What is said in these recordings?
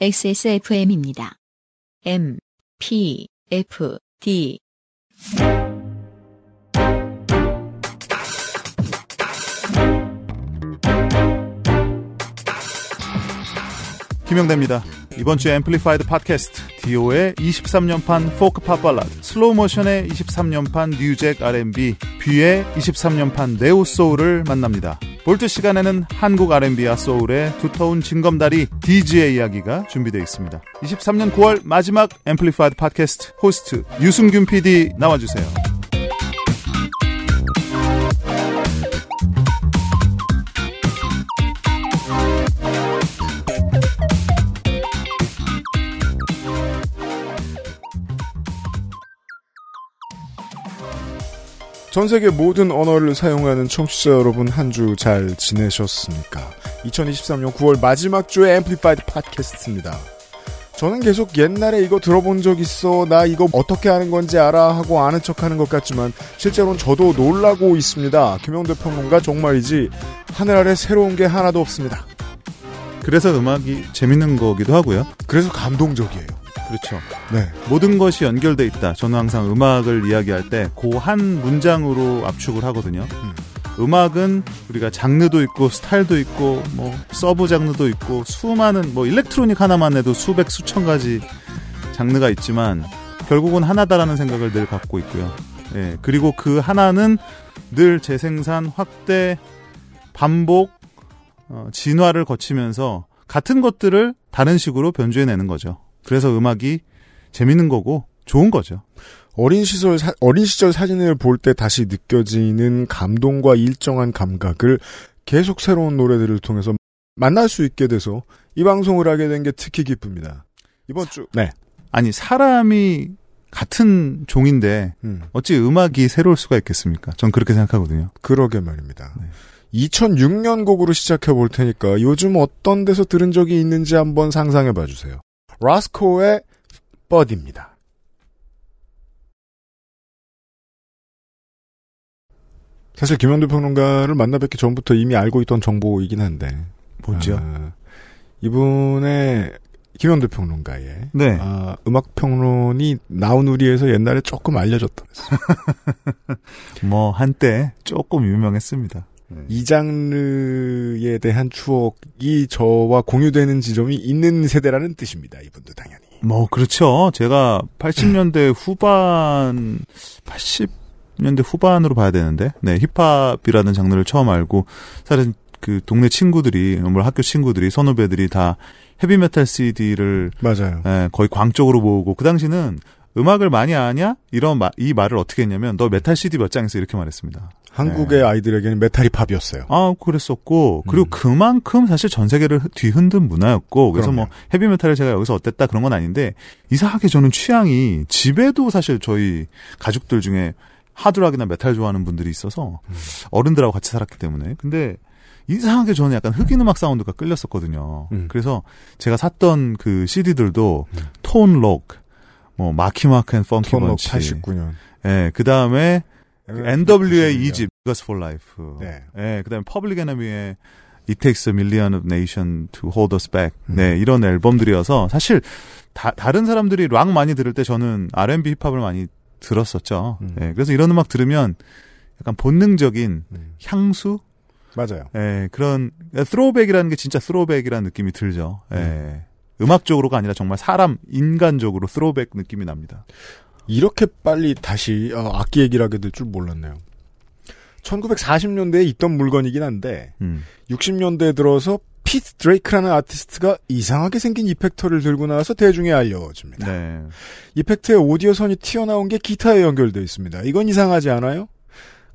XSFM입니다. M, P, F, D. 김영대입니다. 이번 주 Amplified 팟캐스트 디오의 23년판 포크 팝 발라드, 슬로우 모션의 23년판 New Jack R&B, 뷔의 23년판 neo soul을 만납니다. Vault 시간에는 한국 R&B와 소울의 두터운 징검다리 DJ의 이야기가 준비되어 있습니다. 23년 9월 마지막 Amplified 팟캐스트 호스트 유승균 PD 나와주세요. 전 세계 모든 언어를 사용하는 청취자 여러분 한 주 잘 지내셨습니까? 2023년 9월 마지막 주의 Amplified 팟캐스트입니다. 저는 계속 옛날에 이거 들어본 적 있어, 나 이거 어떻게 하는 건지 알아 하고 아는 척 하는 것 같지만 실제로는 저도 놀라고 있습니다. 김영대 평론가 정말이지 하늘 아래 새로운 게 하나도 없습니다. 그래서 음악이 재밌는 거기도 하고요. 그래서 감동적이에요. 그렇죠. 네. 모든 것이 연결돼 있다. 저는 항상 음악을 이야기할 때그한 문장으로 압축을 하거든요. 음. 악은 우리가 장르도 있고 스타일도 있고 뭐 sub 장르도 있고 수많은 뭐 electronic 하나만 해도 수백 수천 가지 장르가 있지만 결국은 하나다라는 생각을 늘 갖고 있고요. 예. 그리고 그 하나는 늘 재생산, 확대, 반복, 어, 진화를 거치면서 같은 것들을 다른 식으로 변주해내는 거죠. 그래서 음악이 재밌는 거고 좋은 거죠. 어린 시절 사, 어린 시절 사진을 볼 때 다시 느껴지는 감동과 일정한 감각을 계속 새로운 노래들을 통해서 만날 수 있게 돼서 이 방송을 하게 된 게 특히 기쁩니다. 이번 주 네. 아니 사람이 같은 종인데 음. 어찌 음악이 새로울 수가 있겠습니까? 전 그렇게 생각하거든요. 그러게 말입니다. 네. 2006년 곡으로 시작해 볼 테니까 요즘 어떤 데서 들은 적이 있는지 한번 상상해 봐 주세요. 라스코의 버디입니다. 사실 김현두 평론가를 만나 뵙기 전부터 이미 알고 있던 정보이긴 한데 뭐죠? 아, 이분의 김현두 평론가의 네. 아, 음악 평론이 나우누리에서 옛날에 조금 알려졌더랬어요. 뭐 한때 조금 유명했습니다. 네. 이 장르에 대한 추억이 저와 공유되는 지점이 있는 세대라는 뜻입니다. 이분도 당연히. 뭐 그렇죠. 제가 80년대 후반 80년대 후반으로 봐야 되는데 네 힙합이라는 장르를 처음 알고 사실 그 동네 친구들이 뭐 학교 친구들이 선후배들이 다 헤비메탈 CD를 맞아요. 예, 거의 광적으로 모으고 그 당시는 음악을 많이 아냐 이런 마, 이 말을 어떻게 했냐면 너 메탈 CD 몇장 있어 이렇게 말했습니다. 한국의 네. 아이들에게는 메탈이 팝이었어요. 아, 그랬었고, 그리고 음. 그만큼 사실 전 세계를 뒤흔든 문화였고, 그래서 뭐 그럼요. 뭐 헤비 메탈을 제가 여기서 어땠다 그런 건 아닌데, 이상하게 저는 취향이 집에도 사실 저희 가족들 중에 하드락이나 메탈 좋아하는 분들이 있어서 음. 어른들하고 같이 살았기 때문에. 근데 이상하게 저는 약간 흑인 음악 사운드가 끌렸었거든요. 음. 그래서 제가 샀던 그 CD들도 음. Tone Loc, 뭐 Marky Mark and Funky Bunch. 89년. 예, 네, 그 다음에 N.W.A의 이집 Niggaz 4 Life. 네. 네 그다음에 Public Enemy의 It Takes a Million of Nation to Hold Us Back. 음. 네, 이런 앨범들이어서 사실 다, 다른 사람들이 락 많이 들을 때 저는 R&B 힙합을 많이 들었었죠. 음. 네, 그래서 이런 음악 들으면 약간 본능적인 음. 향수 맞아요. 예, 그런 throwback이라는 게 진짜 throwback이라는 느낌이 들죠. 예. 음. 악적으로가 아니라 정말 사람 인간적으로 throwback 느낌이 납니다. 이렇게 빨리 다시 어, 악기 얘기를 하게 될 줄 몰랐네요. 1940년대에 있던 물건이긴 한데 음. 60년대에 들어서 피트 드레이크라는 아티스트가 이상하게 생긴 이펙터를 들고 나와서 대중에 알려집니다. 네. 이펙트의 오디오 선이 튀어나온 게 기타에 연결되어 있습니다. 이건 이상하지 않아요?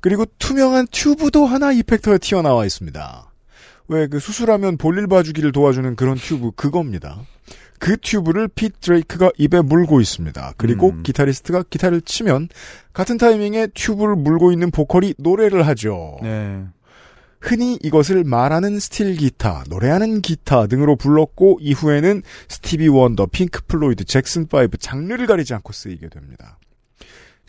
그리고 투명한 튜브도 하나 이펙터에 튀어나와 있습니다. 왜 그 수술하면 볼일 봐주기를 도와주는 그런 튜브 그겁니다. 그 튜브를 핏 드레이크가 입에 물고 있습니다. 그리고 음. 기타리스트가 기타를 치면 같은 타이밍에 튜브를 물고 있는 보컬이 노래를 하죠. 네. 흔히 이것을 말하는 스틸 기타, 노래하는 기타 등으로 불렀고 이후에는 스티비 원더, 핑크 플로이드, 잭슨 파이브 장르를 가리지 않고 쓰이게 됩니다.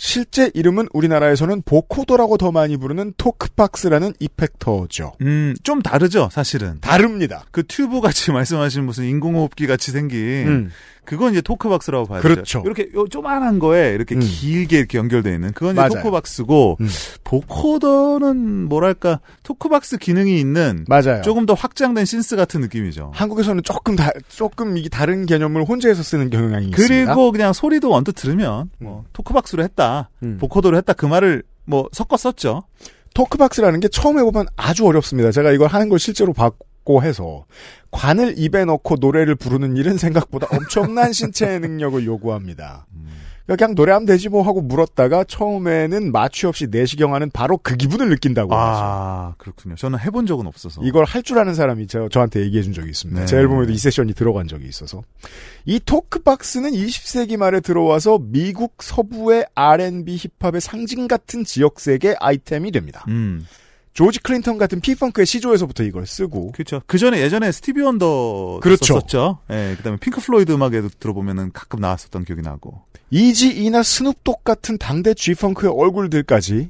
실제 이름은 우리나라에서는 vocoder라고 더 많이 부르는 talk box라는 effector죠. 음, 좀 다르죠, 사실은. 다릅니다. 그 튜브 같이 말씀하신 무슨 인공호흡기 같이 생긴 음. 그건 이제 talk box라고 봐야 되죠. 그렇죠. 이렇게 요 조만한 거에 이렇게 음. 길게 이렇게 연결되어 있는 그건 이제 talk box고 음. 보코더는 뭐랄까 토크박스 기능이 있는 맞아요. 조금 더 확장된 신스 같은 느낌이죠. 한국에서는 조금 다 조금 이게 다른 개념을 혼자해서 쓰는 경향이 그리고 있습니다. 그리고 그냥 소리도 언뜻 들으면 뭐 음. 토크박스로 했다, 음. 보코더로 했다 그 말을 뭐 섞어 썼죠. 토크박스라는 게 처음 해보면 아주 어렵습니다. 제가 이걸 하는 걸 실제로 봤고 해서 관을 입에 넣고 노래를 부르는 일은 생각보다 엄청난 신체 능력을 요구합니다. 그러니까 그냥 노래하면 되지 뭐 하고 물었다가 처음에는 마취 없이 내시경하는 바로 그 기분을 느낀다고 아, 하죠. 그렇군요. 저는 해본 적은 없어서. 이걸 할 줄 아는 사람이 저, 저한테 얘기해 준 적이 있습니다. 네. 제 앨범에도 이 세션이 들어간 적이 있어서. 이 talk box는 20세기 말에 들어와서 미국 서부의 R&B 힙합의 상징 같은 지역색의 아이템이 됩니다. 음. 조지 클린턴 같은 P-funk의 시조에서부터 이걸 쓰고 그렇죠. 그 전에 예전에 스티비 원더 그렇죠. 썼죠. 예, 그다음에 핑크 플로이드 음악에도 들어보면은 가끔 나왔었던 기억이 나고. Eazy-E나 스눕독 같은 당대 G-funk의 얼굴들까지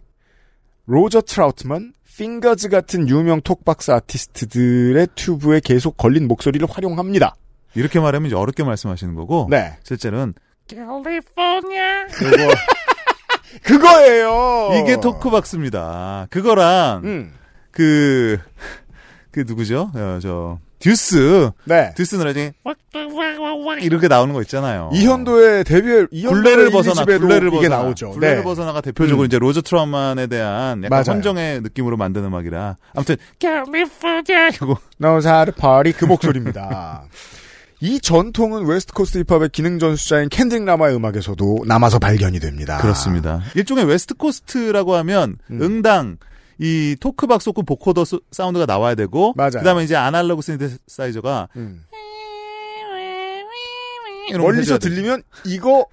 로저 트라우트만, 핑거즈 같은 유명 talk box 아티스트들의 튜브에 계속 걸린 목소리를 활용합니다. 이렇게 말하면 이제 어렵게 말씀하시는 거고. 네. 실제로는 캘리포니아. 그거 그거예요. 이게 talk box입니다. 그거랑 음. 그, 그 누구죠? 어, 저 듀스. 네. 듀스 노래 중에 이렇게 나오는 거 있잖아요. 이현도의 데뷔 굴레를 벗어나 굴레를 벗어나 나오죠. 굴레를 네. 벗어나가 대표적으로 음. 이제 로저 트라우만에 대한 약간 맞아요. 헌정의 느낌으로 만든 음악이라 아무튼 캘리포니아 knows how to party 그 목소리입니다. 이 전통은 West Coast 힙합의 기능 전수자인 켄드릭 라마의 음악에서도 남아서 발견이 됩니다. 그렇습니다. 일종의 West Coast라고 하면 음. 응당 이 talk box 그 vocoder 사운드가 나와야 되고 맞아요. 그다음에 이제 아날로그 synthesizer가 음. 멀리서 들리면 이거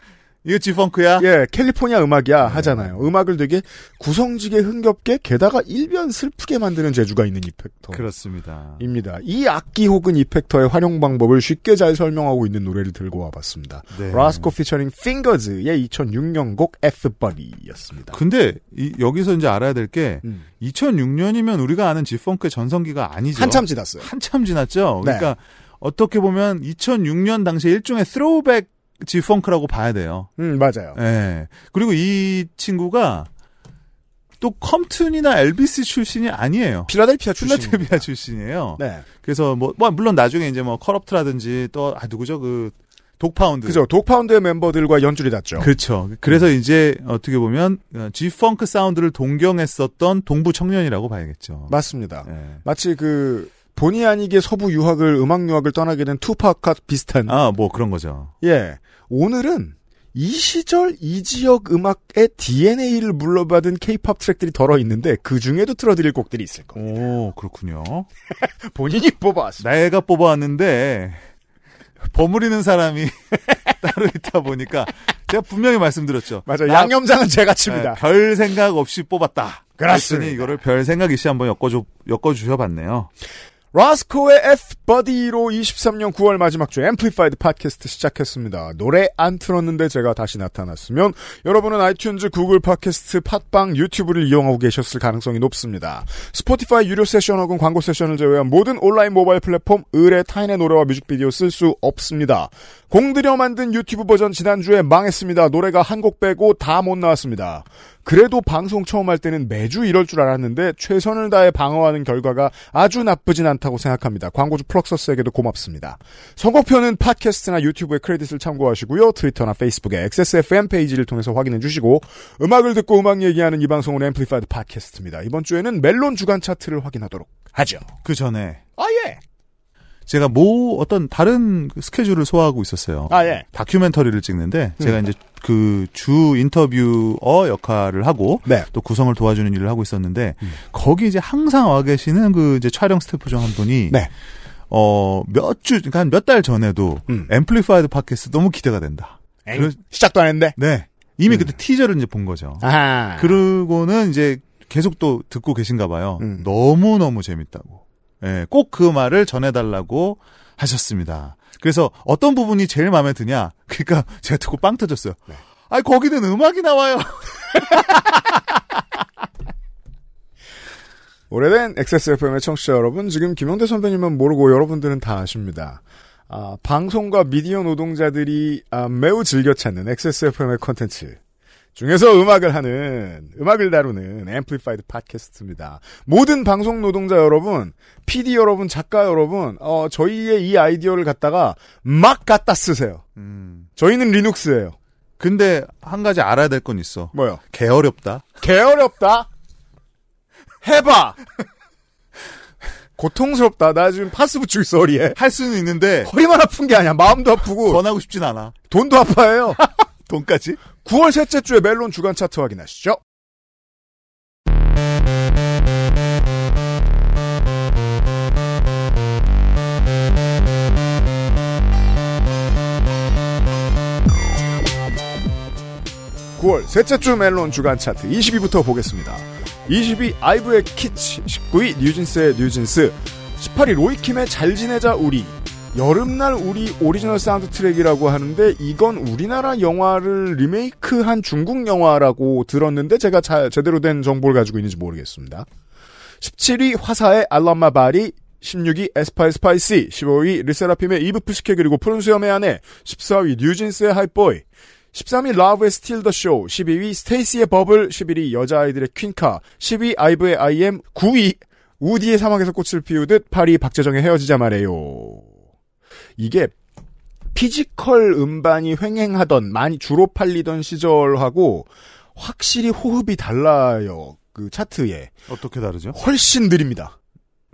이거 지펑크야? 예, 캘리포니아 음악이야 하잖아요. 음악을 되게 구성지게 흥겹게 게다가 일변 슬프게 만드는 재주가 있는 이펙터. 그렇습니다. 입니다. 이 악기 혹은 이펙터의 활용 방법을 쉽게 잘 설명하고 있는 노래를 들고 와봤습니다. 네. 라스코 피처링 핑거즈의 2006년 곡 Fbody였습니다. 근데 이, 여기서 이제 알아야 될게 음. 2006년이면 우리가 아는 지펑크의 전성기가 아니죠. 한참 지났어요. 한참 지났죠. 그러니까 네. 어떻게 보면 2006년 당시에 일종의 throwback G-funk라고 봐야 돼요. 음, 맞아요. 예. 네. 그리고 이 친구가 또 컴튼이나 롱비치 출신이 아니에요. 필라델피아 출신. 필라델피아 출신이에요. 네. 그래서 뭐, 뭐 물론 나중에 이제 뭐 커럽트라든지 또 아 누구죠 그 독파운드. 그죠. 독파운드의 멤버들과 연줄이 닿죠. 그렇죠. 그래서 음. 이제 어떻게 보면 G-funk 사운드를 동경했었던 동부 청년이라고 봐야겠죠. 맞습니다. 네. 마치 그 본의 아니게 서부 유학을 음악 유학을 떠나게 된 투팍하고 비슷한 아 뭐 그런 거죠. 예. 오늘은 이 시절 이 지역 음악의 DNA를 물러받은 케이팝 트랙들이 덜어 있는데 그 중에도 틀어드릴 곡들이 있을 겁니다. 오 그렇군요. 본인이 뽑아왔어. 내가 뽑아왔는데 버무리는 사람이 따로 있다 보니까 제가 분명히 말씀드렸죠. 맞아요. 양념장은 제가 칩니다. 네, 별 생각 없이 뽑았다. 그렇습니다. 이거를 별 생각 없이 한번 엮어줘 엮어주셔 봤네요. 라스코의 F버디로 23년 9월 마지막 주 앰플리파이드 팟캐스트 시작했습니다. 노래 안 틀었는데 제가 다시 나타났으면 여러분은 아이튠즈, 구글 팟캐스트, 팟빵, 유튜브를 이용하고 계셨을 가능성이 높습니다. 스포티파이 유료 세션 혹은 광고 세션을 제외한 모든 온라인 모바일 플랫폼 을의 타인의 노래와 뮤직비디오 쓸 수 없습니다. 공들여 만든 유튜브 버전 지난주에 망했습니다. 노래가 한 곡 빼고 다 못 나왔습니다. 그래도 방송 처음 할 때는 매주 이럴 줄 알았는데 최선을 다해 방어하는 결과가 아주 나쁘진 않다고 생각합니다. 광고주 플럭서스에게도 고맙습니다. 선곡표는 팟캐스트나 유튜브의 credit을 참고하시고요. 트위터나 페이스북의 XSFM 페이지를 통해서 확인해 주시고 음악을 듣고 음악 얘기하는 이 방송은 앰플리파이드 팟캐스트입니다. 이번 주에는 멜론 주간 차트를 확인하도록 하죠. 그 전에 아 예. 제가 뭐 어떤 다른 스케줄을 소화하고 있었어요. 아 예. 다큐멘터리를 찍는데 제가 음. 이제 그 주 interviewer 역할을 하고 네. 또 구성을 도와주는 일을 하고 있었는데 음. 거기 이제 항상 와 계시는 그 이제 촬영 스태프 중 한 분이 네. 어몇 주 그러니까 한 몇 달 전에도 음. 앰플리파이드 팟캐스트 너무 기대가 된다. 그래, 시작도 안 했는데. 네. 이미 음. 그때 teaser를 이제 본 거죠. 아하. 그러고는 이제 계속 또 듣고 계신가 봐요. 음. 너무 너무 재밌다고. 예, 꼭 그 말을 전해달라고 하셨습니다. 그래서 어떤 부분이 제일 마음에 드냐? 그러니까 제가 듣고 빵 터졌어요. 네. 아니 거기는 음악이 나와요. 오래된 XSFM의 청취자 여러분, 지금 김영대 선배님은 모르고 여러분들은 다 아십니다. 아, 방송과 미디어 노동자들이 아, 매우 즐겨 찾는 XSFM의 컨텐츠 중에서 음악을 하는 음악을 다루는 앰플리파이드 팟캐스트입니다. 모든 방송 노동자 여러분, PD 여러분, 작가 여러분, 어, 저희의 이 아이디어를 갖다가 막 갖다 쓰세요. 음. 저희는 리눅스예요. 근데 한 가지 알아야 될 건 있어. 뭐요? 개 어렵다. 개 어렵다. 해봐. 고통스럽다. 나 지금 파스 붙이고 있어, 허리에. 할 수는 있는데. 허리만 아픈 게 아니야. 마음도 아프고. 권하고 싶진 않아. 돈도 아파해요. 돈까지? 9월 셋째 주에 멜론 주간 차트 확인하시죠. 9월 셋째 주 멜론 주간 차트 20위부터 보겠습니다. 20위 아이브의 키치, 19위 뉴진스의 New Jeans, 18위 로이킴의 잘 지내자 우리, 여름날 우리 original soundtrack이라고 하는데 이건 우리나라 영화를 리메이크한 중국 영화라고 들었는데 제가 잘 제대로 된 정보를 가지고 있는지 모르겠습니다. 17위 화사의 I Love My Body 16위 에스파의 Spicy 15위 르세라핌의 Eve, Psyche 그리고 푸른 수염의 아내 14위 뉴진스의 Hype Boy 13위 라브의 Steal The Show, 12위 스테이시의 버블, 11위 여자아이들의 퀸카, 10위 아이브의 I AM, 9위 우디의 사막에서 꽃을 피우듯 8위 박재정의 헤어지자 말해요. 이게 physical 음반이 횡행하던 많이 주로 팔리던 시절하고 확실히 호흡이 달라요. 그 차트에. 어떻게 다르죠? 훨씬 느립니다.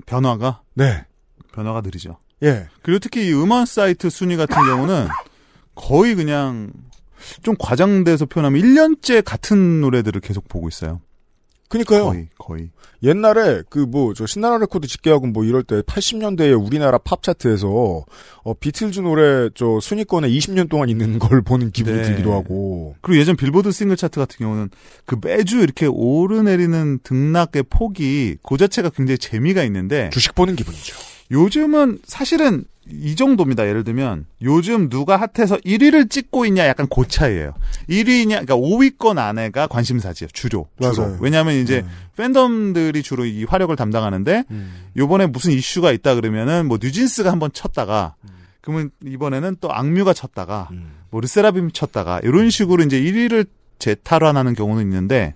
변화가? 네. 변화가 느리죠. 예. 그리고 특히 이 음원 사이트 순위 같은 경우는 거의 그냥 좀 과장돼서 표현하면 1년째 같은 노래들을 계속 보고 있어요. 그니까요. 거의, 거의. 옛날에 그 뭐 저 신나라 레코드 집계하고 뭐 이럴 때 80년대에 우리나라 팝 차트에서 어 비틀즈 노래 저 순위권에 20년 동안 있는 걸 보는 기분이 네. 들기도 하고. 그리고 예전 빌보드 싱글 차트 같은 경우는 그 매주 이렇게 오르내리는 등락의 폭이 그 자체가 굉장히 재미가 있는데 주식 보는 기분이죠. 요즘은 사실은 이 정도입니다. 예를 들면 요즘 누가 핫해서 1위를 찍고 있냐 약간 고 차이예요. 1위냐 그러니까 5위권 안에가 관심사지요. 주로. 주로. 맞아요. 왜냐하면 이제 네. 팬덤들이 주로 이 화력을 담당하는데 음. 요번에 무슨 이슈가 있다 그러면은 뭐 뉴진스가 한번 쳤다가 음. 그러면 이번에는 또 악뮤가 쳤다가 음. 뭐 르세라핌 쳤다가 이런 식으로 이제 1위를 재탈환하는 경우는 있는데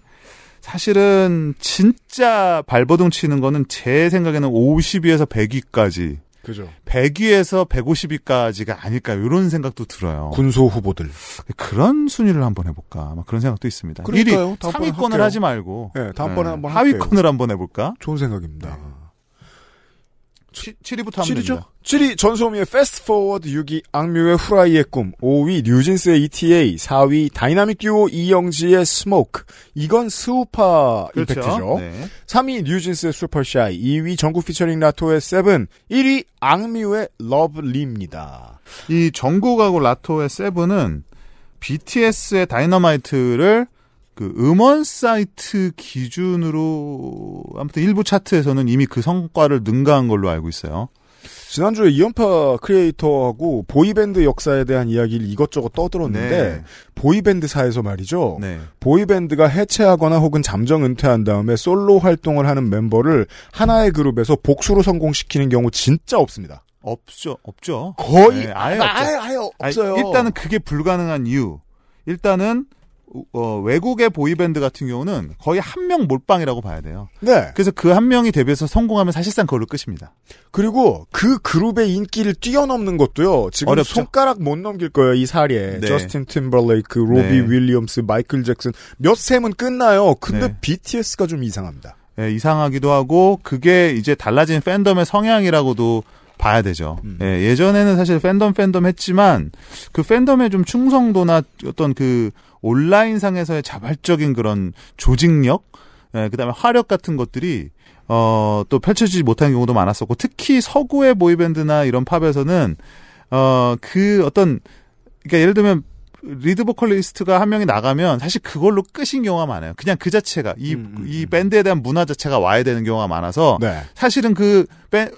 사실은 진짜 발버둥 치는 거는 제 생각에는 50위에서 100위까지 그죠. 100위에서 150위까지가 아닐까 이런 생각도 들어요. 군소 후보들. 그런 순위를 한번 해볼까. 막 그런 생각도 있습니다. 그러니까요. 1위, 3위권을 하지 말고. 네, 다음번에 네. 한번 하위권을 한번 해볼까? 좋은 생각입니다. 네. 7, 위부터 하면 7위죠? 됩니다. 7위 전소미의 Fast Forward 6위 악뮤의 후라이의 꿈 5위 뉴진스의 ETA 4위 다이나믹 듀오 이영지의 Smoke 이건 스우파 그렇죠. impact죠. 네. 3위 뉴진스의 Super Shy 2위 전국 피처링 라토의 Seven 1위 악뮤의 Love Lee입니다. 이 정국하고 라토의 Seven은 BTS의 Dynamite를 그 음원 사이트 기준으로 아무튼 일부 차트에서는 이미 그 성과를 능가한 걸로 알고 있어요. 지난주에 이연파 creator하고 boy band 역사에 대한 이야기를 이것저것 떠들었는데 네. boy band사에서 말이죠. 네. boy band가 해체하거나 혹은 잠정 은퇴한 다음에 솔로 활동을 하는 멤버를 하나의 그룹에서 복수로 성공시키는 경우 진짜 없습니다. 없죠, 없죠. 거의 네, 아예, 아예, 아예 없어요. 아니, 일단은 그게 불가능한 이유. 일단은 어, 외국의 보이밴드 같은 경우는 거의 한 명 몰빵이라고 봐야 돼요. 네. 그래서 그 한 명이 데뷔해서 성공하면 사실상 그걸로 끝입니다. 그리고 그 그룹의 인기를 뛰어넘는 것도요. 지금 어렵죠. 손가락 못 넘길 거예요. 이 사례. 네. 저스틴 팀벌레이크, 로비 네. 윌리엄스, 마이클 잭슨 몇 셈은 끝나요. 근데 네. BTS가 좀 이상합니다. 네, 이상하기도 하고 그게 이제 달라진 팬덤의 성향이라고도 봐야 되죠. 음. 예, 예전에는 사실 팬덤 팬덤 했지만 그 팬덤의 좀 충성도나 어떤 그 온라인상에서의 자발적인 그런 조직력, 예, 그다음에 화력 같은 것들이 어, 또 펼쳐지지 못한 경우도 많았었고 특히 서구의 보이밴드나 이런 팝에서는 어, 그 어떤 그러니까 예를 들면 리드 보컬리스트가 한 명이 나가면 사실 그걸로 끝인 경우가 많아요. 그냥 그 자체가 이, 음, 음, 이 음. 밴드에 대한 문화 자체가 와해되는 경우가 많아서 네. 사실은 그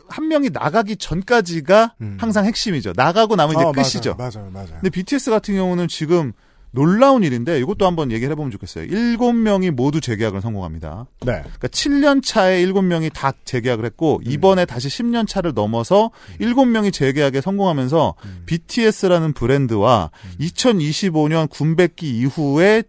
한 명이 나가기 전까지가 음. 항상 핵심이죠. 나가고 나면 이제 어, 끝이죠. 맞아요, 맞아요, 맞아요. 근데 BTS 같은 경우는 지금 놀라운 일인데 이것도 한번 얘기를 해보면 좋겠어요. 일곱 명이 모두 재계약을 성공합니다. 네. 그러니까 7년 차에 일곱 명이 다 재계약을 했고 음. 이번에 다시 10년 차를 넘어서 일곱 명이 재계약에 성공하면서 음. BTS라는 브랜드와 음. 2025년 군백기 이후에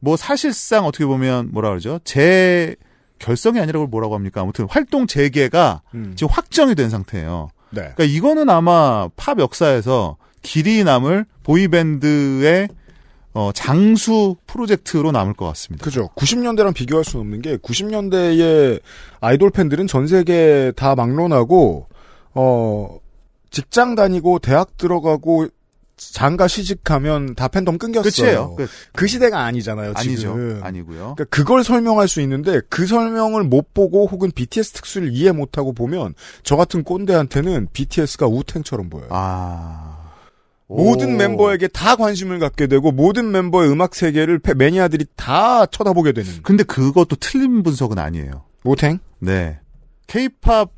뭐 사실상 어떻게 보면 뭐라 그러죠? 재 결성이 아니라고 뭐라고 합니까? 아무튼 활동 재개가 음. 지금 확정이 된 상태예요. 네. 그러니까 이거는 아마 팝 역사에서 길이 남을 보이밴드의 어, 장수 프로젝트로 남을 것 같습니다. 그죠. 90년대랑 비교할 수 없는 게 90년대의 아이돌 팬들은 전 세계 다 막론하고 어 직장 다니고 대학 들어가고 장가 시집가면 다 팬덤 끊겼어요. 끝이에요. 그 시대가 아니잖아요. 아니죠. 지금. 아니고요. 그러니까 그걸 설명할 수 있는데 그 설명을 못 보고 혹은 BTS 특수를 이해 못하고 보면 저 같은 꼰대한테는 BTS가 우탱처럼 보여요. 아. 모든 멤버에게 다 관심을 갖게 되고 모든 멤버의 음악 세계를 매니아들이 다 쳐다보게 되는. 근데 그것도 틀린 분석은 아니에요. 우탱? 네. 케이팝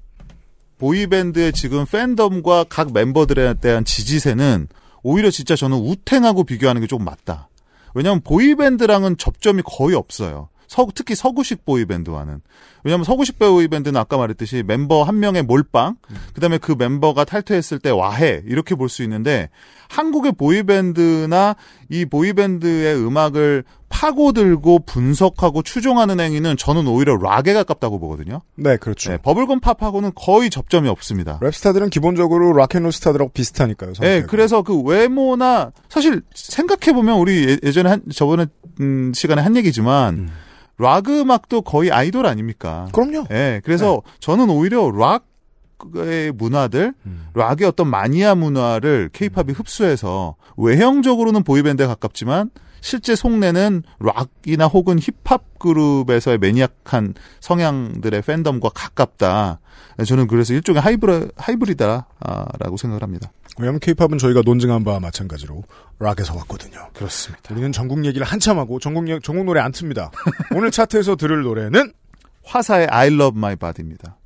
보이밴드의 지금 팬덤과 각 멤버들에 대한 지지세는 오히려 진짜 저는 우탱하고 비교하는 게 조금 맞다. 왜냐하면 보이밴드랑은 접점이 거의 없어요. 서, 특히 서구식 보이밴드와는. 왜냐하면 서구식 보이밴드는 아까 말했듯이 멤버 한 명의 몰빵, 음. 그 다음에 그 멤버가 탈퇴했을 때 와해, 이렇게 볼 수 있는데, 한국의 보이밴드나 이 보이밴드의 음악을 파고들고 분석하고 추종하는 행위는 저는 오히려 락에 가깝다고 보거든요. 네, 그렇죠. 네, 버블건 팝하고는 거의 접점이 없습니다. 랩스타들은 기본적으로 락앤롤 스타들하고 비슷하니까요. 네, 그래서 그 외모나 사실 생각해 보면 우리 예, 전에 한 저번에 음, 시간에 한 얘기지만 음. 락 음악도 거의 아이돌 아닙니까? 그럼요. 네, 그래서 네. 저는 오히려 락의 문화들, 음. 락의 어떤 마니아 문화를 케이팝이 음. 흡수해서 외형적으로는 보이밴드에 가깝지만 실제 속내는 락이나 혹은 힙합 그룹에서의 매니악한 성향들의 팬덤과 가깝다. 저는 그래서 일종의 하이브리, 하이브리드라고 생각을 합니다. 왜냐하면 케이팝은 저희가 논증한 바와 마찬가지로 락에서 왔거든요. 그렇습니다. 우리는 전국 얘기를 한참 하고 전국, 전국 노래 안 틉니다. 오늘 차트에서 들을 노래는 화사의 I Love My Body입니다.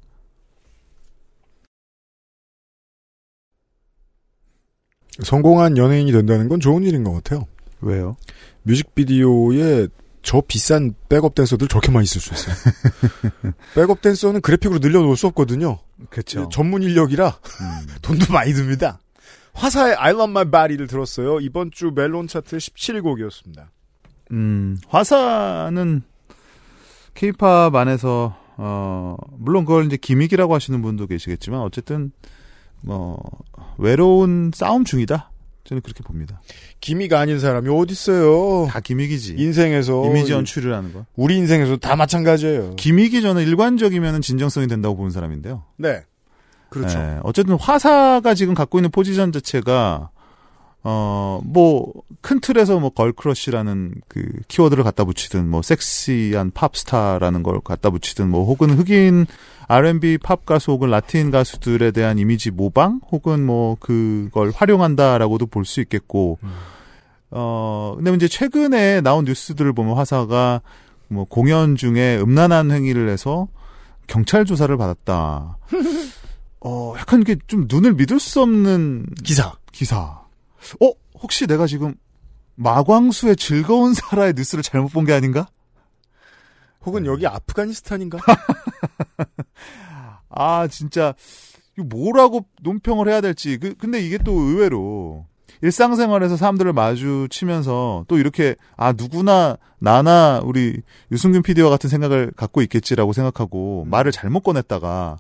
성공한 연예인이 된다는 건 좋은 일인 것 같아요. 왜요? 뮤직비디오에 저 비싼 백업 댄서들 저렇게 많이 쓸 수 있어요. 백업 댄서는 그래픽으로 늘려놓을 수 없거든요. 그렇죠. 전문 인력이라 음. 돈도 많이 듭니다. 화사의 I Love My Body를 들었어요. 이번 주 멜론 차트 17곡이었습니다. 음, 화사는 케이팝 안에서 어 물론 그걸 이제 기믹이라고 하시는 분도 계시겠지만 어쨌든 뭐 외로운 싸움 중이다. 저는 그렇게 봅니다. 기미가 아닌 사람이 어디 있어요? 다 기믹이지. 인생에서 이미지 연출을 하는 거. 우리 인생에서 다 마찬가지예요. 기믹이 저는 일관적이면 진정성이 된다고 보는 사람인데요. 네. 그렇죠. 네, 어쨌든 화사가 지금 갖고 있는 포지션 자체가 어, 뭐, 큰 틀에서 뭐, 걸크러쉬라는 그 키워드를 갖다 붙이든, 뭐, 섹시한 팝스타라는 걸 갖다 붙이든, 뭐, 혹은 흑인 R&B 팝 가수 혹은 라틴 가수들에 대한 이미지 모방? 혹은 뭐, 그걸 활용한다라고도 볼 수 있겠고, 음. 어, 근데 이제 최근에 나온 뉴스들을 보면 화사가 뭐, 공연 중에 음란한 행위를 해서 경찰 조사를 받았다. 어, 약간 이게 좀 눈을 믿을 수 없는 기사. 기사. 어? 혹시 내가 지금 마광수의 즐거운 사라의 뉴스를 잘못 본 게 아닌가? 혹은 여기 아프가니스탄인가? 아, 진짜, 뭐라고 논평을 해야 될지. 그, 근데 이게 또 의외로, 일상생활에서 사람들을 마주치면서 또 이렇게, 아, 누구나, 나나, 우리 유승균 PD와 같은 생각을 갖고 있겠지라고 생각하고, 음. 말을 잘못 꺼냈다가,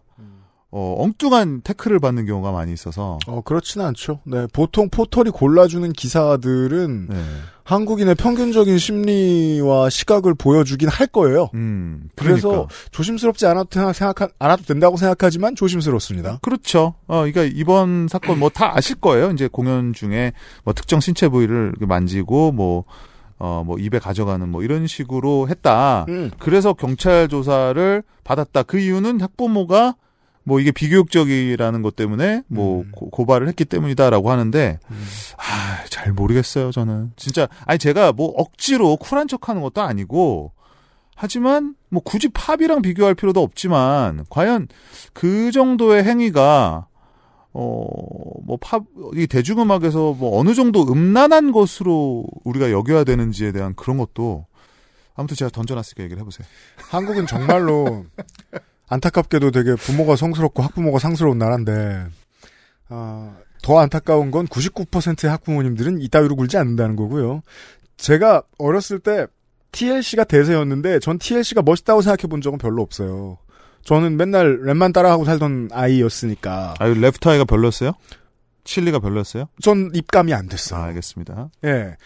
어, 엉뚱한 태클을 받는 경우가 많이 있어서. 어, 그렇지는 않죠. 네. 보통 포털이 골라주는 기사들은 네. 한국인의 평균적인 심리와 시각을 보여주긴 할 거예요. 음, 그러니까. 그래서 조심스럽지 않아도 생각, 않아도 된다고 생각하지만 조심스럽습니다. 그렇죠. 어, 그러니까 이번 사건 뭐 다 아실 거예요. 이제 공연 중에 뭐 특정 신체 부위를 만지고 뭐 어, 뭐, 입에 가져가는 뭐, 이런 식으로 했다. 음. 그래서 경찰 조사를 받았다. 그 이유는 학부모가 뭐 이게 비교육적이라는 것 때문에 뭐 음. 고, 발을 했기 때문이다라고 하는데 음. 아 잘 모르겠어요 저는 진짜 아니 제가 뭐 억지로 쿨한 척하는 것도 아니고 하지만 뭐 굳이 팝이랑 비교할 필요도 없지만 과연 그 정도의 행위가 어, 뭐, 팝, 이 대중음악에서 뭐 어느 정도 음란한 것으로 우리가 여겨야 되는지에 대한 그런 것도 아무튼 제가 던져놨으니까 얘기를 해보세요. 한국은 정말로 안타깝게도 되게 부모가 성스럽고 학부모가 상스러운 나라인데, 아, 더 안타까운 건 99%의 학부모님들은 이따위로 굴지 않는다는 거고요. 제가 어렸을 때 TLC가 대세였는데 전 TLC가 멋있다고 생각해 본 적은 별로 없어요. 저는 맨날 랩만 따라하고 살던 아이였으니까. 아유, 아이가 별로였어요? 칠리가 별로였어요? 전 입감이 안 됐어요. 아, 알겠습니다. 예.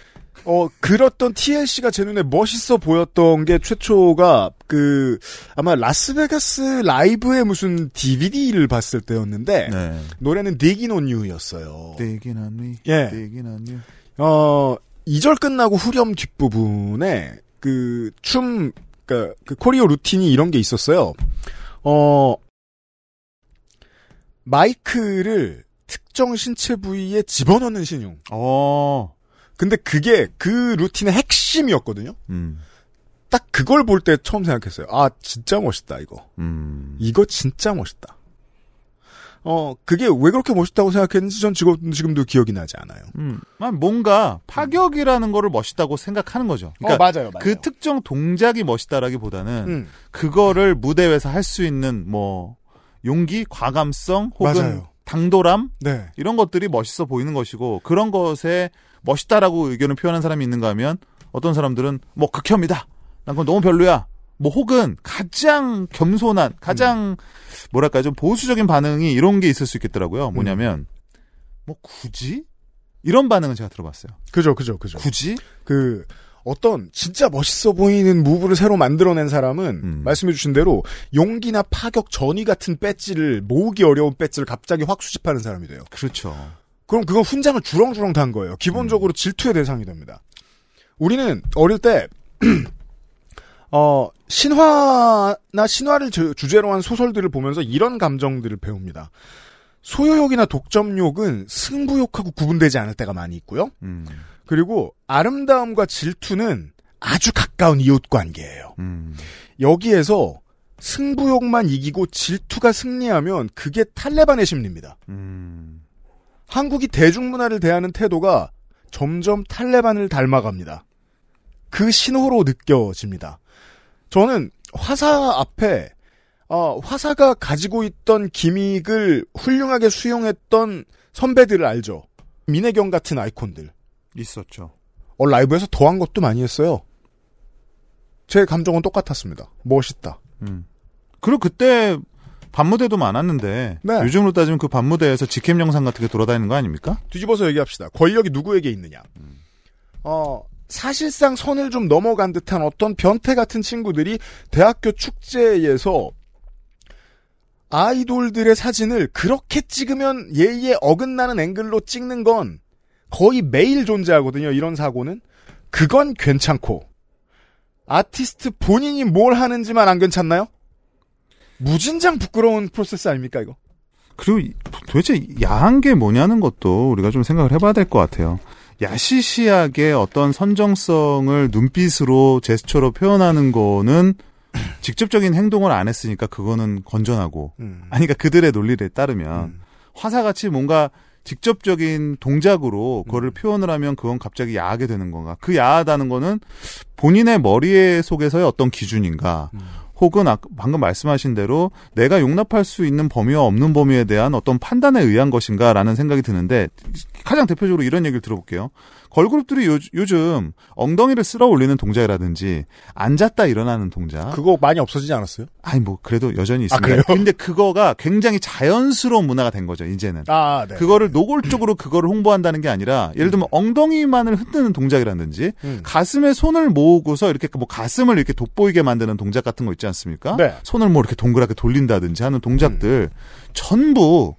어, 그렇던 TLC가 제 눈에 멋있어 보였던 게 최초가 그 아마 라스베가스 라이브의 무슨 DVD를 봤을 때였는데 네. 노래는 Digging on You였어요. Digging on me. 예. Digging on you. 어, 2절 끝나고 후렴 뒷부분에 그 춤, 그니까 그 코리오 루틴이 이런 게 있었어요. 어, 마이크를 특정 신체 부위에 집어넣는 신용. 어. 근데 그게 그 루틴의 핵심이었거든요. 음. 딱 그걸 볼 때 처음 생각했어요. 아, 진짜 멋있다, 이거. 음. 이거 진짜 멋있다. 어, 그게 왜 그렇게 멋있다고 생각했는지 전 지금, 지금도 기억이 나지 않아요. 음. 뭔가 파격이라는 거를 멋있다고 생각하는 거죠. 그러니까 어, 맞아요, 맞아요. 그 특정 동작이 멋있다라기보다는 음, 그거를 무대에서 할 수 있는 뭐 용기, 과감성 혹은 맞아요. 당돌함 네. 이런 것들이 멋있어 보이는 것이고 그런 것에 멋있다라고 의견을 표현한 사람이 있는가 하면 어떤 사람들은 뭐 극혐이다. 난 그건 너무 별로야. 뭐 혹은 가장 겸손한 가장 뭐랄까 좀 보수적인 반응이 이런 게 있을 수 있겠더라고요. 뭐냐면 뭐 굳이 이런 반응은 제가 들어봤어요. 그죠, 그죠, 그죠. 굳이 그, 어떤 진짜 멋있어 보이는 무브를 새로 만들어낸 사람은 음. 말씀해주신 대로 용기나 파격 전위 같은 배지를 모으기 어려운 배지를 갑자기 확 수집하는 사람이 돼요. 그렇죠. 그럼 그건 훈장을 주렁주렁 탄 거예요. 기본적으로 질투의 대상이 됩니다. 우리는 어릴 때, 어, 신화나 신화를 주- 주제로 한 소설들을 보면서 이런 감정들을 배웁니다. 소유욕이나 독점욕은 승부욕하고 구분되지 않을 때가 많이 있고요. 음. 그리고 아름다움과 질투는 아주 가까운 이웃 관계예요. 음. 여기에서 승부욕만 이기고 질투가 승리하면 그게 탈레반의 심리입니다. 음. 한국이 대중문화를 대하는 태도가 점점 탈레반을 닮아갑니다. 그 신호로 느껴집니다. 저는 화사 앞에 어, 화사가 가지고 있던 기믹을 훌륭하게 수용했던 선배들을 알죠. 민혜경 같은 아이콘들. 있었죠. 어, 라이브에서 더한 것도 많이 했어요. 제 감정은 똑같았습니다. 멋있다. 음. 그리고 그때 밤무대도 많았는데 네. 요즘으로 따지면 그 밤무대에서 직캠 영상 같은 게 돌아다니는 거 아닙니까? 뒤집어서 얘기합시다. 권력이 누구에게 있느냐. 어, 사실상 선을 좀 넘어간 듯한 어떤 변태 같은 친구들이 대학교 축제에서 아이돌들의 사진을 그렇게 찍으면 예의에 어긋나는 앵글로 찍는 건 거의 매일 존재하거든요. 이런 사고는. 그건 괜찮고 아티스트 본인이 뭘 하는지만 안 괜찮나요? 무진장 부끄러운 프로세스 아닙니까 이거? 그리고 이- 도대체 야한 게 뭐냐는 것도 우리가 좀 생각을 해봐야 될 것 같아요. 야시시하게 어떤 선정성을 눈빛으로 제스처로 표현하는 거는 직접적인 행동을 안 했으니까 그거는 건전하고 음. 아니 그러니까 그들의 논리에 따르면 음. 화사같이 뭔가 직접적인 동작으로 그거를 표현을 하면 그건 갑자기 야하게 되는 건가? 그 야하다는 거는 본인의 머리에 속에서의 어떤 기준인가? 혹은 아, 방금 말씀하신 대로 내가 용납할 수 있는 범위와 없는 범위에 대한 어떤 판단에 의한 것인가라는 생각이 드는데 가장 대표적으로 이런 얘기를 들어볼게요. 걸그룹들이 요, 요즘 엉덩이를 쓸어 올리는 동작이라든지 앉았다 일어나는 동작. 그거 많이 없어지지 않았어요? 아니 뭐 그래도 여전히 아, 있습니다. 그래요? 근데 그거가 굉장히 자연스러운 문화가 된 거죠 이제는. 아, 네. 그거를 노골적으로 그거를 홍보한다는 게 아니라 예를 들면 엉덩이만을 흔드는 동작이라든지 음. 가슴에 손을 모으고서 이렇게 뭐 가슴을 이렇게 돋보이게 만드는 동작 같은 거 있지 않습니까? 네. 손을 뭐 이렇게 동그랗게 돌린다든지 하는 동작들 음. 전부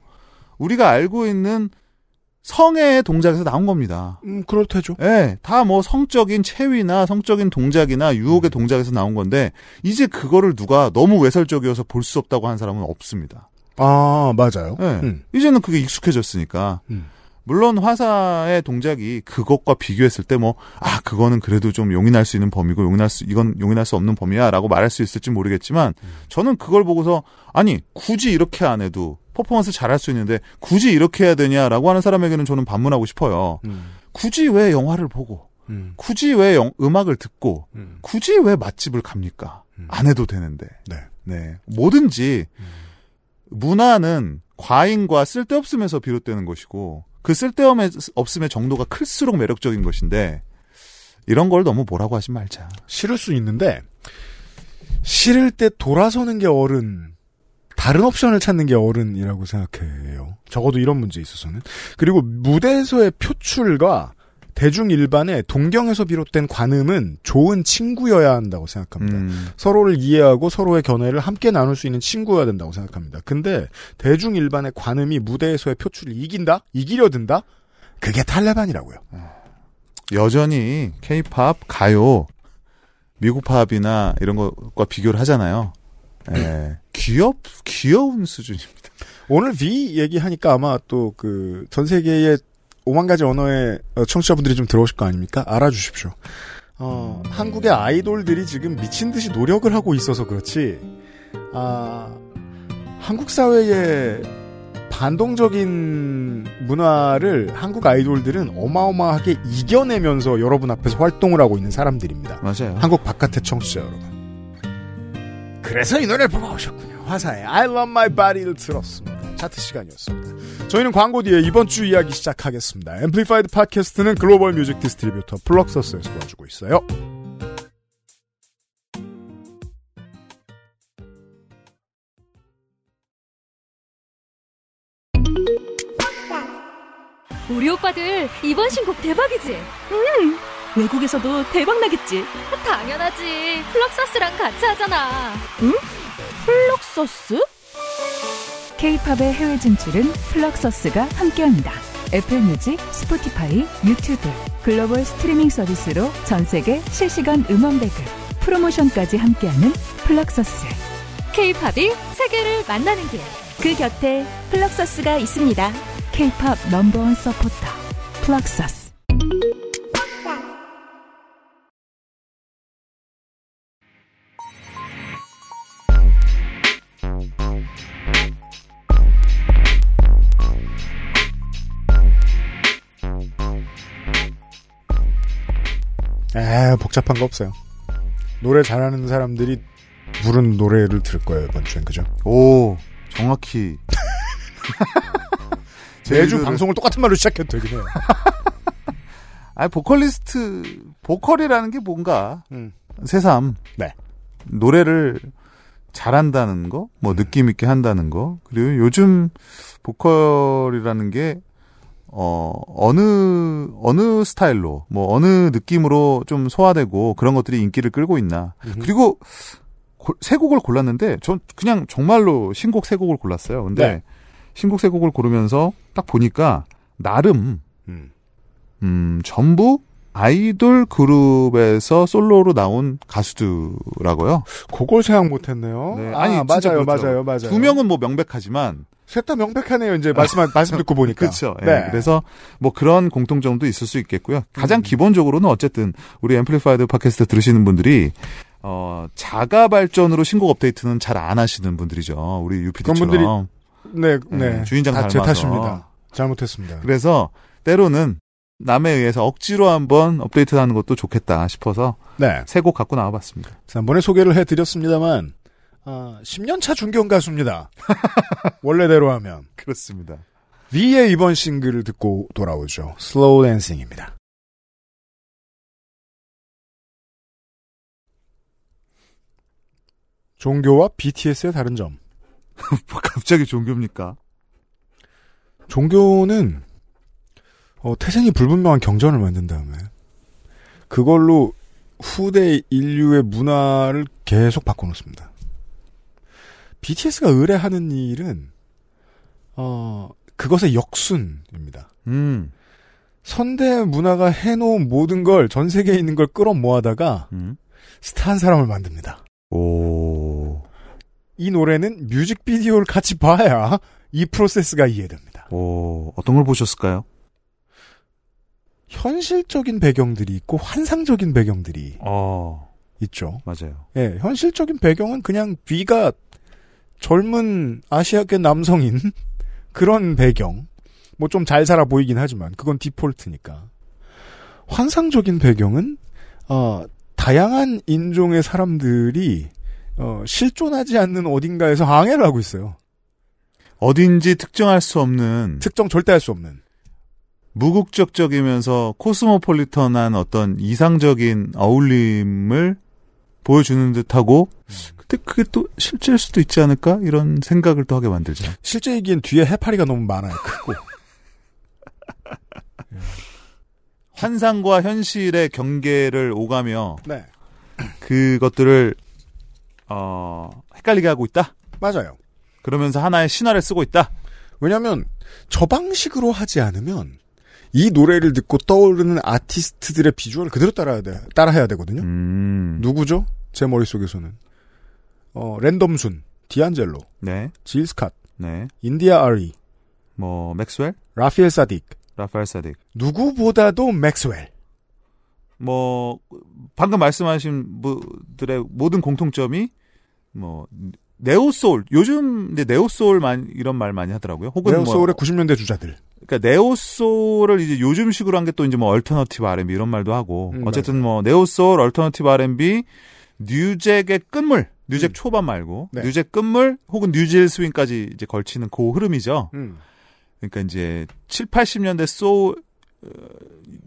우리가 알고 있는 성애의 동작에서 나온 겁니다. 음, 그럴 테죠. 예, 다뭐 성적인 체위나 성적인 동작이나 유혹의 동작에서 나온 건데 이제 그거를 누가 너무 외설적이어서 볼 수 없다고 하는 사람은 없습니다. 아, 맞아요. 예. 음. 이제는 그게 익숙해졌으니까. 음. 물론 화사의 동작이 그것과 비교했을 때 뭐, 아, 그거는 그래도 좀 용인할 수 있는 범위고 용인할 수, 이건 용인할 수 없는 범위야 라고 말할 수 있을지 모르겠지만, 저는 그걸 보고서, 아니, 굳이 이렇게 안 해도 퍼포먼스 잘할 수 있는데 굳이 이렇게 해야 되냐라고 하는 사람에게는 저는 반문하고 싶어요. 음. 굳이 왜 영화를 보고 음. 굳이 왜 영, 음악을 듣고 음. 굳이 왜 맛집을 갑니까? 음. 안 해도 되는데. 네. 네. 뭐든지 음. 문화는 과잉과 쓸데없음에서 비롯되는 것이고 그 쓸데없음의 정도가 클수록 매력적인 것인데 이런 걸 너무 뭐라고 하지 말자. 싫을 수 있는데 싫을 때 돌아서는 게 어른 다른 옵션을 찾는 게 어른이라고 생각해요. 적어도 이런 문제에 있어서는. 그리고 무대에서의 표출과 대중 일반의 동경에서 비롯된 관음은 좋은 친구여야 한다고 생각합니다. 음. 서로를 이해하고 서로의 견해를 함께 나눌 수 있는 친구여야 된다고 생각합니다. 근데 대중 일반의 관음이 무대에서의 표출을 이긴다? 이기려 든다? 그게 탈레반이라고요. 여전히 케이팝, 가요, 미국 팝이나 이런 것과 비교를 하잖아요. 예. 귀엽, 귀여운 수준입니다. 오늘 V 얘기하니까 아마 또 그 전 세계의 오만 가지 언어의 어, 청취자분들이 좀 들어오실 거 아닙니까? 알아주십시오. 어, 한국의 아이돌들이 지금 미친 듯이 노력을 하고 있어서 그렇지, 아, 한국 사회의 반동적인 문화를 한국 아이돌들은 어마어마하게 이겨내면서 여러분 앞에서 활동을 하고 있는 사람들입니다. 맞아요. 한국 바깥의 청취자 여러분. 그래서 이 노래를 뽑아오셨군요. 화사의 I Love My Body를 들었습니다. 차트 시간이었습니다. 저희는 광고 뒤에 이번 주 이야기 시작하겠습니다. 앰플리파이드 팟캐스트는 global music distributor 플럭서스에서 도와주고 있어요. 우리 오빠들 이번 신곡 대박이지? 음, 외국에서도 대박 나겠지. 당연하지. 플럭서스랑 같이 하잖아. 응? 플럭서스? K-팝의 해외 진출은 플럭서스가 함께합니다. 애플 뮤직, 스포티파이, 유튜브, 글로벌 스트리밍 서비스로 전 세계 실시간 음원 배급, 프로모션까지 함께하는 플럭서스. K-팝이 세계를 만나는 길. 그 곁에 플럭서스가 있습니다. K-팝 넘버원 서포터 플럭서스. 에 복잡한 거 없어요. 노래 잘하는 사람들이 부른 노래를 들을 거예요 이번 주엔 그죠? 오 정확히 매주 노래... 방송을 똑같은 말로 시작해도 되긴 해요. 아니 보컬리스트 보컬이라는 게 뭔가 음. 새삼 네. 노래를 잘한다는 거, 뭐 느낌 있게 한다는 거, 그리고 요즘 보컬이라는 게 어, 어느, 어느 스타일로, 뭐, 어느 느낌으로 좀 소화되고 그런 것들이 인기를 끌고 있나. 음흠. 그리고 고, 세 곡을 골랐는데, 전 그냥 정말로 신곡 세 곡을 골랐어요. 근데 네. 신곡 세 곡을 고르면서 딱 보니까, 나름, 음, 음 전부 아이돌 그룹에서 솔로로 나온 가수들라고요. 그걸 생각 못했네요. 네. 아니 아, 맞아요, 그렇죠. 맞아요, 맞아요. 두 명은 뭐 명백하지만 셋 다 명백하네요. 이제 말씀 말씀 듣고 보니까. 그렇죠. 네. 네. 그래서 뭐 그런 공통점도 있을 수 있겠고요. 가장 음. 기본적으로는 어쨌든 우리 앰플리파이드 팟캐스트 들으시는 분들이 어 자가 발전으로 신곡 업데이트는 잘 안 하시는 분들이죠. 우리 유피디처럼. 분들이 네, 네. 네. 주인장 닮아서. 제 탓입니다. 잘못했습니다. 그래서 때로는 남에 의해서 억지로 한번 업데이트하는 것도 좋겠다 싶어서 네. 새 곡 갖고 나와봤습니다. 지난번에 소개를 해드렸습니다만 아, 10년차 중견 가수입니다. 원래대로 하면. 그렇습니다. V의 이번 싱글을 듣고 돌아오죠. 슬로우 댄싱입니다. 종교와 BTS의 다른 점. 뭐 갑자기 종교입니까? 종교는 어, 태생이 불분명한 경전을 만든 다음에 그걸로 후대 인류의 문화를 계속 바꿔놓습니다. BTS가 의뢰하는 일은 어 그것의 역순입니다. 음. 선대 문화가 해놓은 모든 걸 전 세계에 있는 걸 끌어모아다가 음. 스타 한 사람을 만듭니다. 오. 이 노래는 뮤직비디오를 같이 봐야 이 프로세스가 이해됩니다. 오, 어떤 걸 보셨을까요? 현실적인 배경들이 있고 환상적인 배경들이 어. 있죠. 맞아요. 예, 현실적인 배경은 그냥 비가 젊은 아시아계 남성인 그런 배경. 뭐 좀 잘 살아 보이긴 하지만 그건 디폴트니까. 환상적인 배경은 어, 다양한 인종의 사람들이 어, 실존하지 않는 어딘가에서 항해를 하고 있어요. 어딘지 특정할 수 없는 특정 절대 할 수 없는 무국적적이면서 코스모폴리턴한 어떤 이상적인 어울림을 보여주는 듯하고 근데 그게 또 실제일 수도 있지 않을까 이런 생각을 또 하게 만들죠. 실제이기엔 뒤에 해파리가 너무 많아요. 크고 환상과 현실의 경계를 오가며 네 그것들을 어 헷갈리게 하고 있다. 맞아요. 그러면서 하나의 신화를 쓰고 있다. 왜냐하면 저 방식으로 하지 않으면 이 노래를 듣고 떠오르는 아티스트들의 비주얼을 그대로 따라야 돼, 따라해야 되거든요. 음. 누구죠? 제 머릿속에서는. 어, 랜덤순, 디안젤로, 네. 질 스캇, 네. 인디아 아리, 뭐 맥스웰, 라피엘 사딕. 라파엘 사딕. 누구보다도 맥스웰. 뭐 방금 말씀하신 분들의 모든 공통점이 뭐 neo soul 요즘 이제 neo soul 만 이런 말 많이 하더라고요. 혹은 뭐 neo soul의 90년대 주자들. 그러니까 neo soul을 이제 요즘식으로 한 게 또 이제 뭐 alternative R&B 이런 말도 하고 음, 어쨌든 뭐 neo soul, alternative R&B, new jack의 끝물, new jack 음. 초반 말고 네. new jack 끝물 혹은 new jill swing까지 이제 걸치는 그 흐름이죠. 음. 그러니까 이제 7, 80년대 소울, 어,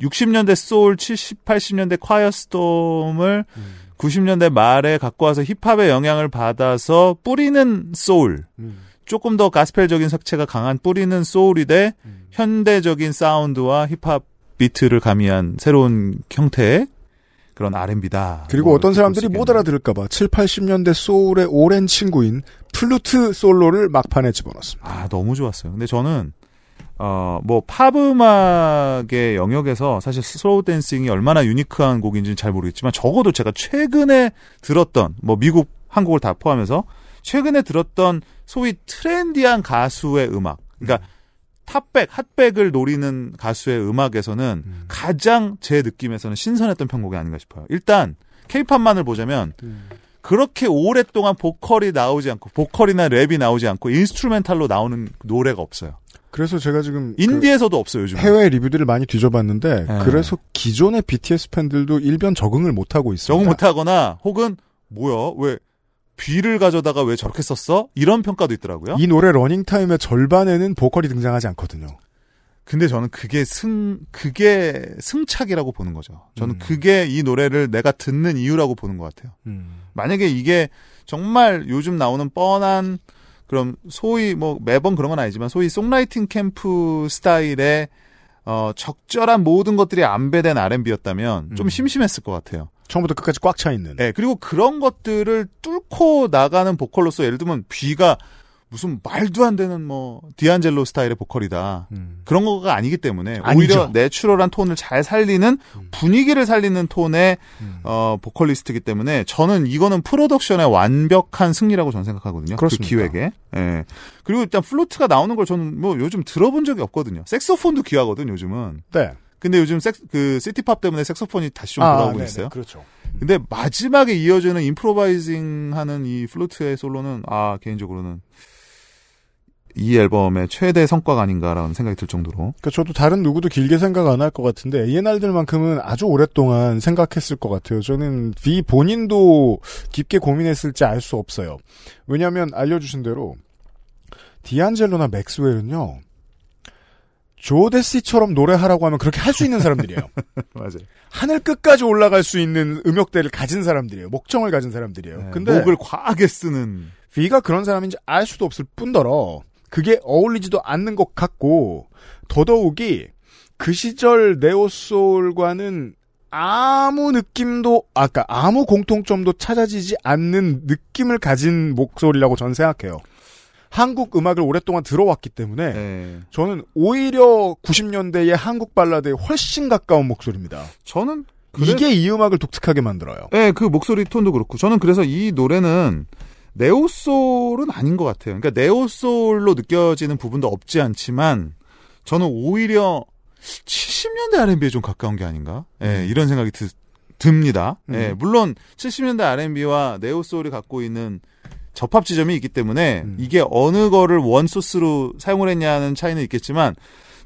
60년대 소울, 70, 80년대 quiet storm을 음. 90년대 말에 갖고 와서 힙합의 영향을 받아서 뿌리는 소울. 음. 조금 더 가스펠적인 색채가 강한 뿌리는 소울이 돼 음. 현대적인 사운드와 힙합 비트를 가미한 새로운 형태의 그런 R&B다. 그리고 뭐 어떤 사람들이 못. 알아들을까봐 7, 80년대 소울의 오랜 친구인 플루트 솔로를 막판에 집어넣습니다. 아, 너무 좋았어요. 근데 저는, 어, 뭐, 팝 음악의 영역에서 사실 Slow Dancing이 얼마나 유니크한 곡인지는 잘 모르겠지만 적어도 제가 최근에 들었던, 뭐, 미국, 한국을 다 포함해서 최근에 들었던 소위 트렌디한 가수의 음악. 그러니까 Top백, Hot백을 노리는 가수의 음악에서는 음. 가장 제 느낌에서는 신선했던 편곡이 아닌가 싶어요. 일단, 케이팝만을 보자면 그렇게 오랫동안 보컬이 나오지 않고 보컬이나 랩이 나오지 않고 instrumental로 나오는 노래가 없어요. 그래서 제가 지금 인디에서도 없어요 요즘. 그 해외 리뷰들을 많이 뒤져봤는데 네. 그래서 기존의 BTS 팬들도 일변 적응을 못하고 있습니다. 적응 못하거나 혹은 뭐야 왜 뷔를 가져다가 왜 저렇게 썼어? 이런 평가도 있더라고요. 이 노래 러닝타임의 절반에는 보컬이 등장하지 않거든요. 근데 저는 그게 승 그게 승착이라고 보는 거죠. 저는 음. 그게 이 노래를 내가 듣는 이유라고 보는 것 같아요. 음. 만약에 이게 정말 요즘 나오는 뻔한 그럼 소위 뭐 매번 그런 건 아니지만 소위 songwriting camp 스타일의 어 적절한 모든 것들이 안배된 R&B였다면 좀 음. 심심했을 것 같아요. 처음부터 끝까지 꽉 차 있는. 네, 그리고 그런 것들을 뚫고 나가는 보컬로서 예를 들면 뷔가 무슨 말도 안 되는 뭐 디안젤로 스타일의 보컬이다. 음. 그런 거가 아니기 때문에 아니죠. 오히려 내추럴한 톤을 잘 살리는 음. 분위기를 살리는 톤의 음. 어 보컬리스트이기 때문에 저는 이거는 프로덕션의 완벽한 승리라고 저는 생각하거든요. 그렇습니까? 그 기획에. 예. 그리고 일단 플루트가 나오는 걸 저는 뭐 요즘 들어본 적이 없거든요. 색소폰도 귀하거든 요즘은. 네. 근데 요즘 색, 그 시티팝 때문에 색소폰이 다시 좀 돌아오고 네네, 있어요. 그렇죠. 근데 마지막에 이어지는 임프로바이징 하는 이 플루트의 솔로는 아 개인적으로는 이 앨범의 최대 성과가 아닌가라는 생각이 들 정도로 그러니까 저도 다른 누구도 길게 생각 안 할 것 같은데 A&R들만큼은 아주 오랫동안 생각했을 것 같아요. 저는 V 본인도 깊게 고민했을지 알 수 없어요. 왜냐하면 알려주신 대로 디안젤로나 맥스웰은요. 조데시처럼 노래하라고 하면 그렇게 할 수 있는 사람들이에요. 맞아요. 하늘 끝까지 올라갈 수 있는 음역대를 가진 사람들이에요. 목청을 가진 사람들이에요. 근데 네, 목을 과하게 쓰는 V가 그런 사람인지 알 수도 없을 뿐더러 그게 어울리지도 않는 것 같고 더더욱이 그 시절 네오소울과는 아무 느낌도 아까 아무 공통점도 찾아지지 않는 느낌을 가진 목소리라고 저는 생각해요. 한국 음악을 오랫동안 들어왔기 때문에 네. 저는 오히려 90년대의 한국 발라드에 훨씬 가까운 목소리입니다. 저는 그래, 이게 이 음악을 독특하게 만들어요. 네, 그 목소리 톤도 그렇고 저는 그래서 이 노래는 네오소울은 아닌 것 같아요. 그러니까 네오소울로 느껴지는 부분도 없지 않지만 저는 오히려 70년대 R&B에 좀 가까운 게 아닌가? 예, 이런 생각이 드, 듭니다. 예, 음. 물론 70년대 R&B와 neo soul이 갖고 있는 접합 지점이 있기 때문에 음. 이게 어느 거를 원 소스로 사용을 했냐는 차이는 있겠지만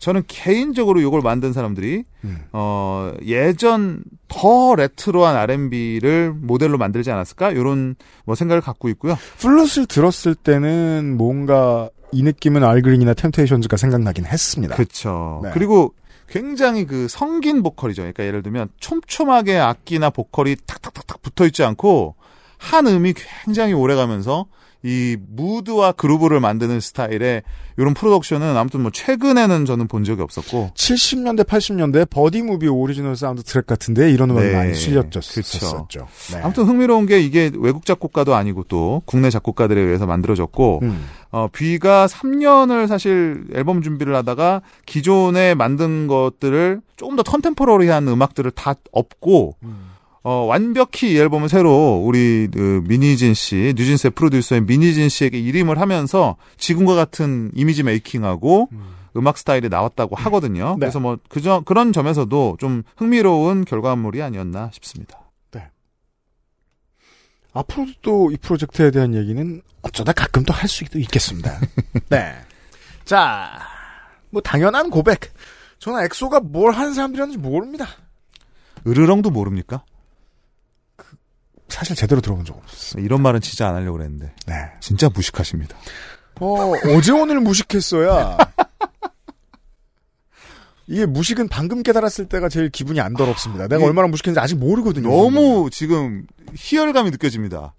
저는 개인적으로 이걸 만든 사람들이 음. 어 예전 더 레트로한 R&B를 모델로 만들지 않았을까 이런 뭐 생각을 갖고 있고요. 플룻을 들었을 때는 뭔가 이 느낌은 알그린이나 템테이션즈가 생각나긴 했습니다. 그렇죠. 네. 그리고 굉장히 그 성긴 보컬이죠. 그러니까 예를 들면 촘촘하게 악기나 보컬이 탁탁탁탁 붙어 있지 않고 한 음이 굉장히 오래 가면서 이 무드와 groove를 만드는 스타일의 이런 프로덕션은 아무튼 뭐 최근에는 저는 본 적이 없었고 70년대 80년대 buddy movie 오리지널 사운드 트랙 같은데 이런 음악이 네. 많이 실렸었죠. 네. 아무튼 흥미로운 게 이게 외국 작곡가도 아니고 또 국내 작곡가들에 의해서 만들어졌고 음. 어, 뷔가 3년을 사실 앨범 준비를 하다가 기존에 만든 것들을 조금 더 contemporary한 음악들을 다 엎고 음. 어, 완벽히 이 앨범을 새로 우리 그 미니진 씨, 뉴진스의 프로듀서인 미니진 씨에게 이름을 하면서 지금과 같은 이미지 메이킹하고 음. 악 스타일이 나왔다고 하거든요. 네. 그래서 뭐 그저 그런 점에서도 좀 흥미로운 결과물이 아니었나 싶습니다. 네. 앞으로도 또 이 프로젝트에 대한 얘기는 어쩌다 가끔 또 할 수도 있겠습니다. 네. 자, 뭐 당연한 고백. 저는 엑소가 뭘 하는 사람들이었는지 모릅니다. 으르렁도 모릅니까? 사실 제대로 들어본 적 없었어요. 이런 말은 진짜 안 하려고 그랬는데. 네. 진짜 무식하십니다. 어, 어제 오늘 무식했어야. 이게 무식은 방금 깨달았을 때가 제일 기분이 안 더럽습니다. 내가 얼마나 무식했는지 아직 모르거든요. 너무 지금 희열감이 느껴집니다.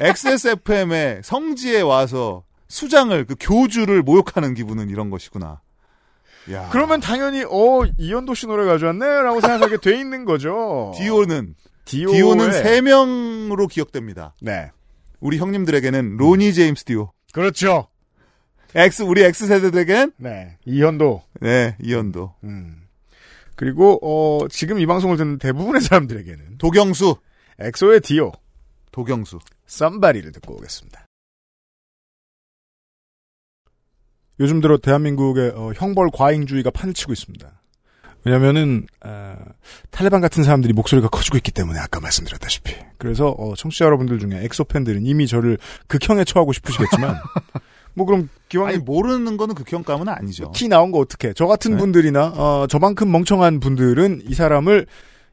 XSFM의 성지에 와서 수장을 그 교주를 모욕하는 기분은 이런 것이구나. 야. 그러면 당연히 어 이현도 씨 노래 가져왔네라고 생각하게 돼 있는 거죠. 디오는 디오 는 3명으로 기억됩니다. 네. 우리 형님들에게는 로니 제임스 디오. 그렇죠. X, 우리 X세대들에게는? 네. 이현도. 네, 이현도. 음. 그리고, 어, 지금 이 방송을 듣는 대부분의 사람들에게는. 도경수. 엑소의 디오. 도경수. Somebody를 듣고 오겠습니다. 요즘 들어 대한민국의 어, 형벌 과잉주의가 판을 치고 있습니다. 왜냐면은 어, 탈레반 같은 사람들이 목소리가 커지고 있기 때문에 아까 말씀드렸다시피 그래서 어, 청취자 여러분들 중에 엑소 팬들은 이미 저를 극형에 처하고 싶으시겠지만 뭐 그럼 기왕 아니 모르는 거는 극형감은 아니죠. 티 나온 거 어떻게? 저 같은 네. 분들이나 어, 저만큼 멍청한 분들은 이 사람을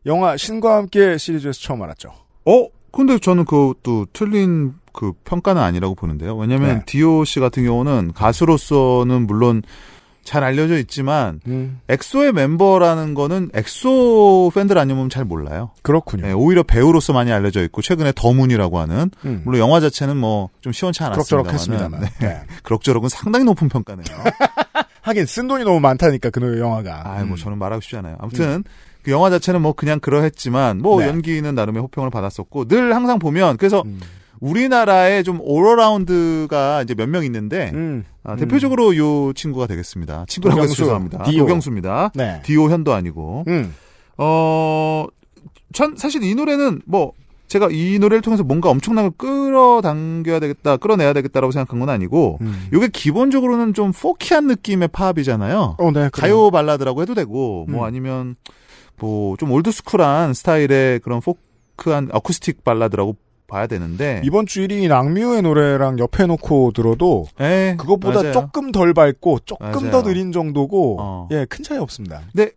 영화 신과 함께 시리즈에서 처음 알았죠. 어? 근데 저는 그것도 틀린 그 평가는 아니라고 보는데요. 왜냐면 네. 디오 씨 같은 경우는 가수로서는 물론 잘 알려져 있지만 음. 엑소의 멤버라는 거는 엑소 팬들 아니면 잘 몰라요. 그렇군요. 네, 오히려 배우로서 많이 알려져 있고 최근에 더문이라고 하는 음. 물론 영화 자체는 뭐 좀 시원치 않았습니다만 네. 네. 그럭저럭은 상당히 높은 평가네요. 하긴 쓴 돈이 너무 많다니까 그 영화가. 아, 뭐 음. 저는 말하고 싶지 않아요. 아무튼 음. 그 영화 자체는 뭐 그냥 그러했지만 뭐 네. 연기는 나름의 호평을 받았었고 늘 항상 보면 그래서 음. 우리나라에 좀 오러라운드가 이제 몇 명 있는데 음, 아, 대표적으로 음. 요 친구가 되겠습니다. 친구라고 해서 죄송합니다. 디오. 도경수입니다. 네. 디오 현도 아니고. 음. 어, 전 사실 이 노래는 뭐 제가 이 노래를 통해서 뭔가 엄청나게 끌어당겨야 되겠다, 끌어내야 되겠다라고 생각한 건 아니고, 음. 이게 기본적으로는 좀 포키한 느낌의 팝이잖아요. 어, 네, 가요 발라드라고 해도 되고, 뭐 음. 아니면 뭐 좀 올드스쿨한 스타일의 그런 포크한 어쿠스틱 발라드라고 봐야 되는데 이번 주 1위인 악뮤의 노래랑 옆에 놓고 들어도 에, 예, 그것보다 맞아요. 조금 덜 밝고 조금 맞아요. 더 느린 정도고 어. 예큰 차이 없습니다. 근데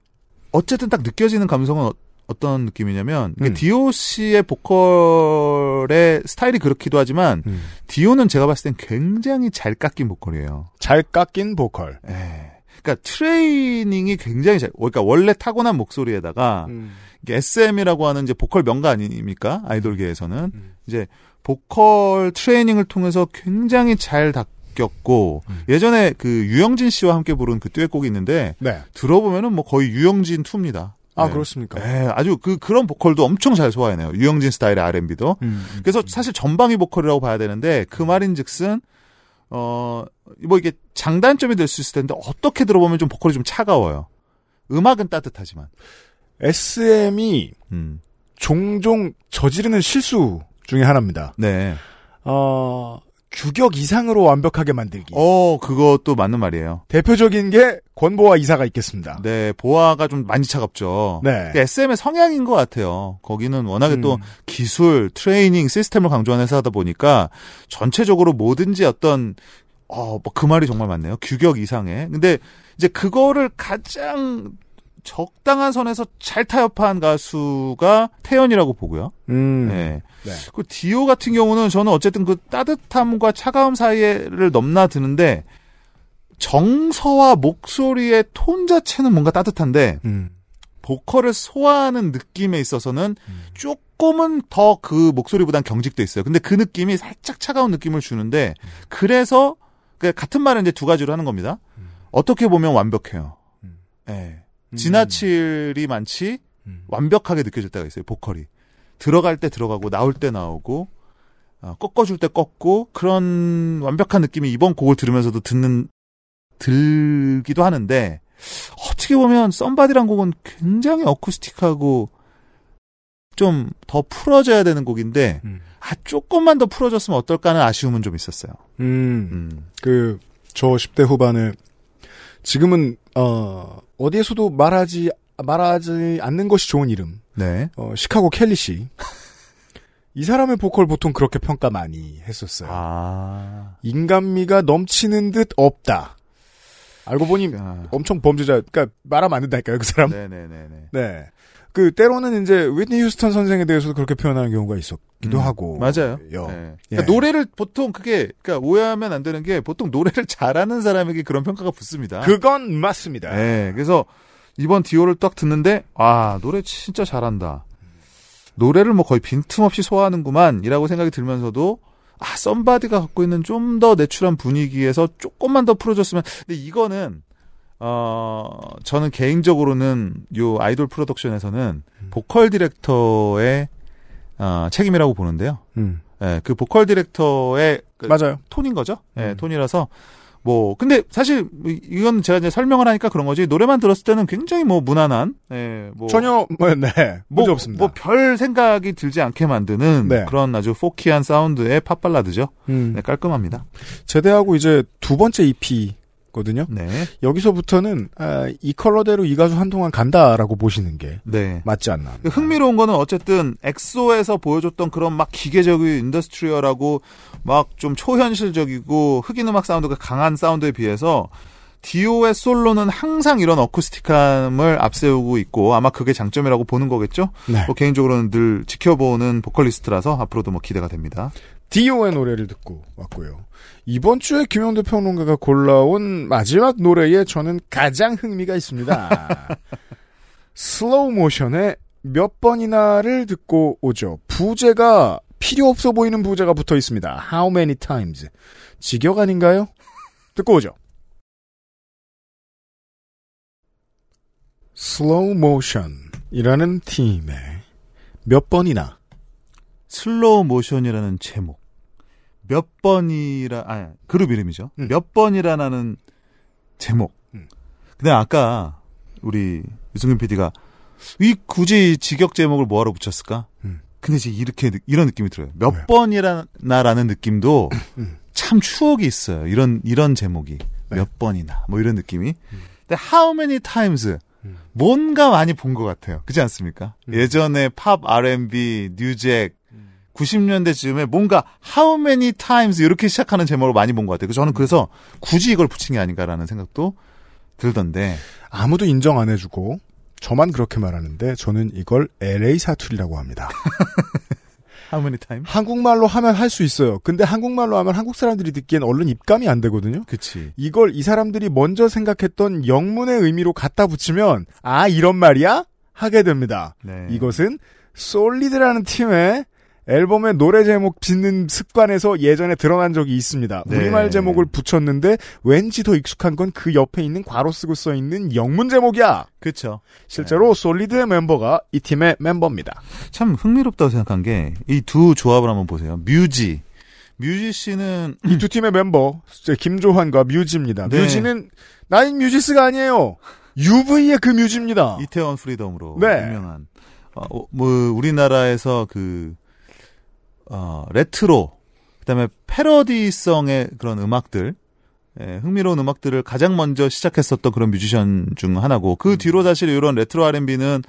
어쨌든 딱 느껴지는 감성은 어, 떤 느낌이냐면 음. 디오 씨의 보컬의 스타일이 그렇기도 하지만 음. 디오는 제가 봤을 땐 굉장히 잘 깎인 보컬이에요. 잘 깎인 보컬. 예. 그러니까 트레이닝이 굉장히 잘. 그러니까 원래 타고난 목소리에다가 음. SM이라고 하는 이제 보컬 명가 아닙니까? 아이돌계에서는 음. 이제 보컬 트레이닝을 통해서 굉장히 잘 닦였고 음. 예전에 그 유영진 씨와 함께 부른 그 듀엣곡이 있는데 네. 들어보면은 뭐 거의 유영진 투입니다. 아 네. 그렇습니까? 네, 아주 그 그런 보컬도 엄청 잘 소화해내요. 유영진 스타일의 R&B도. 음, 음, 그래서 사실 전방위 보컬이라고 봐야 되는데 그 말인즉슨 어뭐 이게 장단점이 될 수 있을 텐데 어떻게 들어보면 좀 보컬이 좀 차가워요. 음악은 따뜻하지만. SM이 음. 종종 저지르는 실수 중에 하나입니다. 네. 어, 규격 이상으로 완벽하게 만들기. 어, 그것도 맞는 말이에요. 대표적인 게 권보아 이사가 있겠습니다. 네, 보아가 좀 많이 차갑죠. 네. SM의 성향인 것 같아요. 거기는 워낙에 음. 또 기술, 트레이닝, 시스템을 강조하는 회사다 보니까 전체적으로 뭐든지 어떤 어, 뭐 그 말이 정말 맞네요. 규격 이상의. 근데 이제 그거를 가장 적당한 선에서 잘 타협한 가수가 태연이라고 보고요. 음. 네. 네. 그 디오 같은 경우는 저는 어쨌든 그 따뜻함과 차가움 사이를 넘나드는데 정서와 목소리의 톤 자체는 뭔가 따뜻한데 음. 보컬을 소화하는 느낌에 있어서는 조금은 더 그 목소리보단 경직돼 있어요. 근데 그 느낌이 살짝 차가운 느낌을 주는데 그래서 그 같은 말을 이제 두 가지로 하는 겁니다. 어떻게 보면 완벽해요. 음. 예. 지나칠이 많지 음. 완벽하게 느껴질 때가 있어요. 보컬이 들어갈 때 들어가고 나올 때 나오고 어, 꺾어줄 때 꺾고 그런 완벽한 느낌이 이번 곡을 들으면서도 듣는 들기도 하는데 어떻게 보면 썸바디란 곡은 굉장히 어쿠스틱하고 좀 더 풀어져야 되는 곡인데 음. 아 조금만 더 풀어졌으면 어떨까 하는 아쉬움은 좀 있었어요. 음. 음. 그, 저 10대 후반에, 지금은, 어, 어디에서도 말하지, 말하지 않는 것이 좋은 이름. 네. 어, 시카고 켈리 씨. 이 사람의 보컬 보통 그렇게 평가 많이 했었어요. 아. 인간미가 넘치는 듯 없다. 알고 보니 아. 엄청 범죄자, 그니까 말하면 안 된다니까요, 그 사람. 네네네 네. 네. 그, 때로는 이제, 위트니 휴스턴 선생에 대해서도 그렇게 표현하는 경우가 있었기도 음, 하고. 맞아요. 요. 네. 예. 그러니까 노래를 보통 그게 그러니까 오해하면 안 되는 게 보통 노래를 잘하는 사람에게 그런 평가가 붙습니다. 그건 맞습니다. 네, 그래서 이번 디오를 딱 듣는데 아 노래 진짜 잘한다. 노래를 뭐 거의 빈틈없이 소화하는구만이라고 생각이 들면서도 아 Somebody가 갖고 있는 좀 더 natural한 분위기에서 조금만 더 풀어줬으면. 근데 이거는 어 저는 개인적으로는 요 아이돌 프로덕션에서는 보컬 디렉터의 어, 책임이라고 보는데요. 음. 예, 그 보컬 디렉터의 그 맞아요. 톤인 거죠. 예, 음. 톤이라서 뭐 근데 사실 이- 이건 제가 이제 설명을 하니까 그런 거지 노래만 들었을 때는 굉장히 뭐 무난한 예, 뭐 전혀, 뭐, 네. 문제 없습니다. 뭐 별 생각이 들지 않게 만드는 네. 그런 아주 folky한 사운드의 팝 발라드죠. 음. 네, 깔끔합니다. 제대하고 이제 두 번째 EP 거든요. 네. 여기서부터는 아, 이 컬러대로 이 가수 한동안 간다라고 보시는 게 네. 맞지 않나. 그 흥미로운 거는 어쨌든 엑소에서 보여줬던 그런 막 기계적이고 industrial하고 막 좀 초현실적이고 흑인 음악 사운드가 강한 사운드에 비해서 디오의 솔로는 항상 이런 acoustic함을 앞세우고 있고 아마 그게 장점이라고 보는 거겠죠. 네. 뭐 개인적으로는 늘 지켜보는 보컬리스트라서 앞으로도 뭐 기대가 됩니다. 디오의 노래를 듣고 왔고요. 이번 주에 김영대 평론가가 골라온 마지막 노래에 저는 가장 흥미가 있습니다. 슬로우 모션의 몇 번이나를 듣고 오죠. 부제가 필요 없어 보이는 부제가 붙어 있습니다. How many times? 직역 아닌가요? 듣고 오죠. 슬로우 모션이라는 팀의 몇 번이나 슬로우 모션이라는 제목. 몇 번이라, 아, 그룹 이름이죠. 음. 몇 번이라는 제목. 음. 근데 아까 우리 유승균 PD가 이 굳이 직역 제목을 뭐하러 붙였을까? 음. 근데 지금 이렇게 느- 이런 느낌이 들어요. 몇 네. 번이라는 느낌도 음. 참 추억이 있어요. 이런 이런 제목이 네. 몇 번이나 뭐 이런 느낌이. 근데 how many times 음. 뭔가 많이 본 것 같아요. 그렇지 않습니까? 음. 예전에 팝 R&B, 뉴잭 90년대 쯤에 뭔가 how many times 이렇게 시작하는 제목으로 많이 본 것 같아요. 그래서 저는 그래서 굳이 이걸 붙인 게 아닌가라는 생각도 들던데. 아무도 인정 안 해주고 저만 그렇게 말하는데 저는 이걸 LA 사투리라고 합니다. how many times? 한국말로 하면 할 수 있어요. 근데 한국말로 하면 한국 사람들이 듣기엔 얼른 입감이 안 되거든요. 그치. 이걸 이 사람들이 먼저 생각했던 영문의 의미로 갖다 붙이면 아 이런 말이야 하게 됩니다. 네. 이것은 솔리드라는 팀의 앨범에 노래 제목 짓는 습관에서 예전에 드러난 적이 있습니다. 네. 우리말 제목을 붙였는데 왠지 더 익숙한 건 그 옆에 있는 괄호 쓰고 써 있는 영문 제목이야. 그쵸. 실제로 솔리드의 멤버가 이 팀의 멤버입니다. 참 흥미롭다고 생각한 게 이 두 조합을 한번 보세요. 뮤지. 뮤지 씨는 이 두 팀의 멤버 김조환과 뮤지입니다. 네. 뮤지는 나인 뮤지스가 아니에요. UV의 그 뮤지입니다. 이태원 프리덤으로 네. 유명한 어, 어, 뭐 우리나라에서 그 어, 레트로 그다음에 패러디성의 그런 음악들 예, 흥미로운 음악들을 가장 먼저 시작했었던 그런 뮤지션 중 하나고 그 음. 뒤로 사실 이런 레트로 R&B는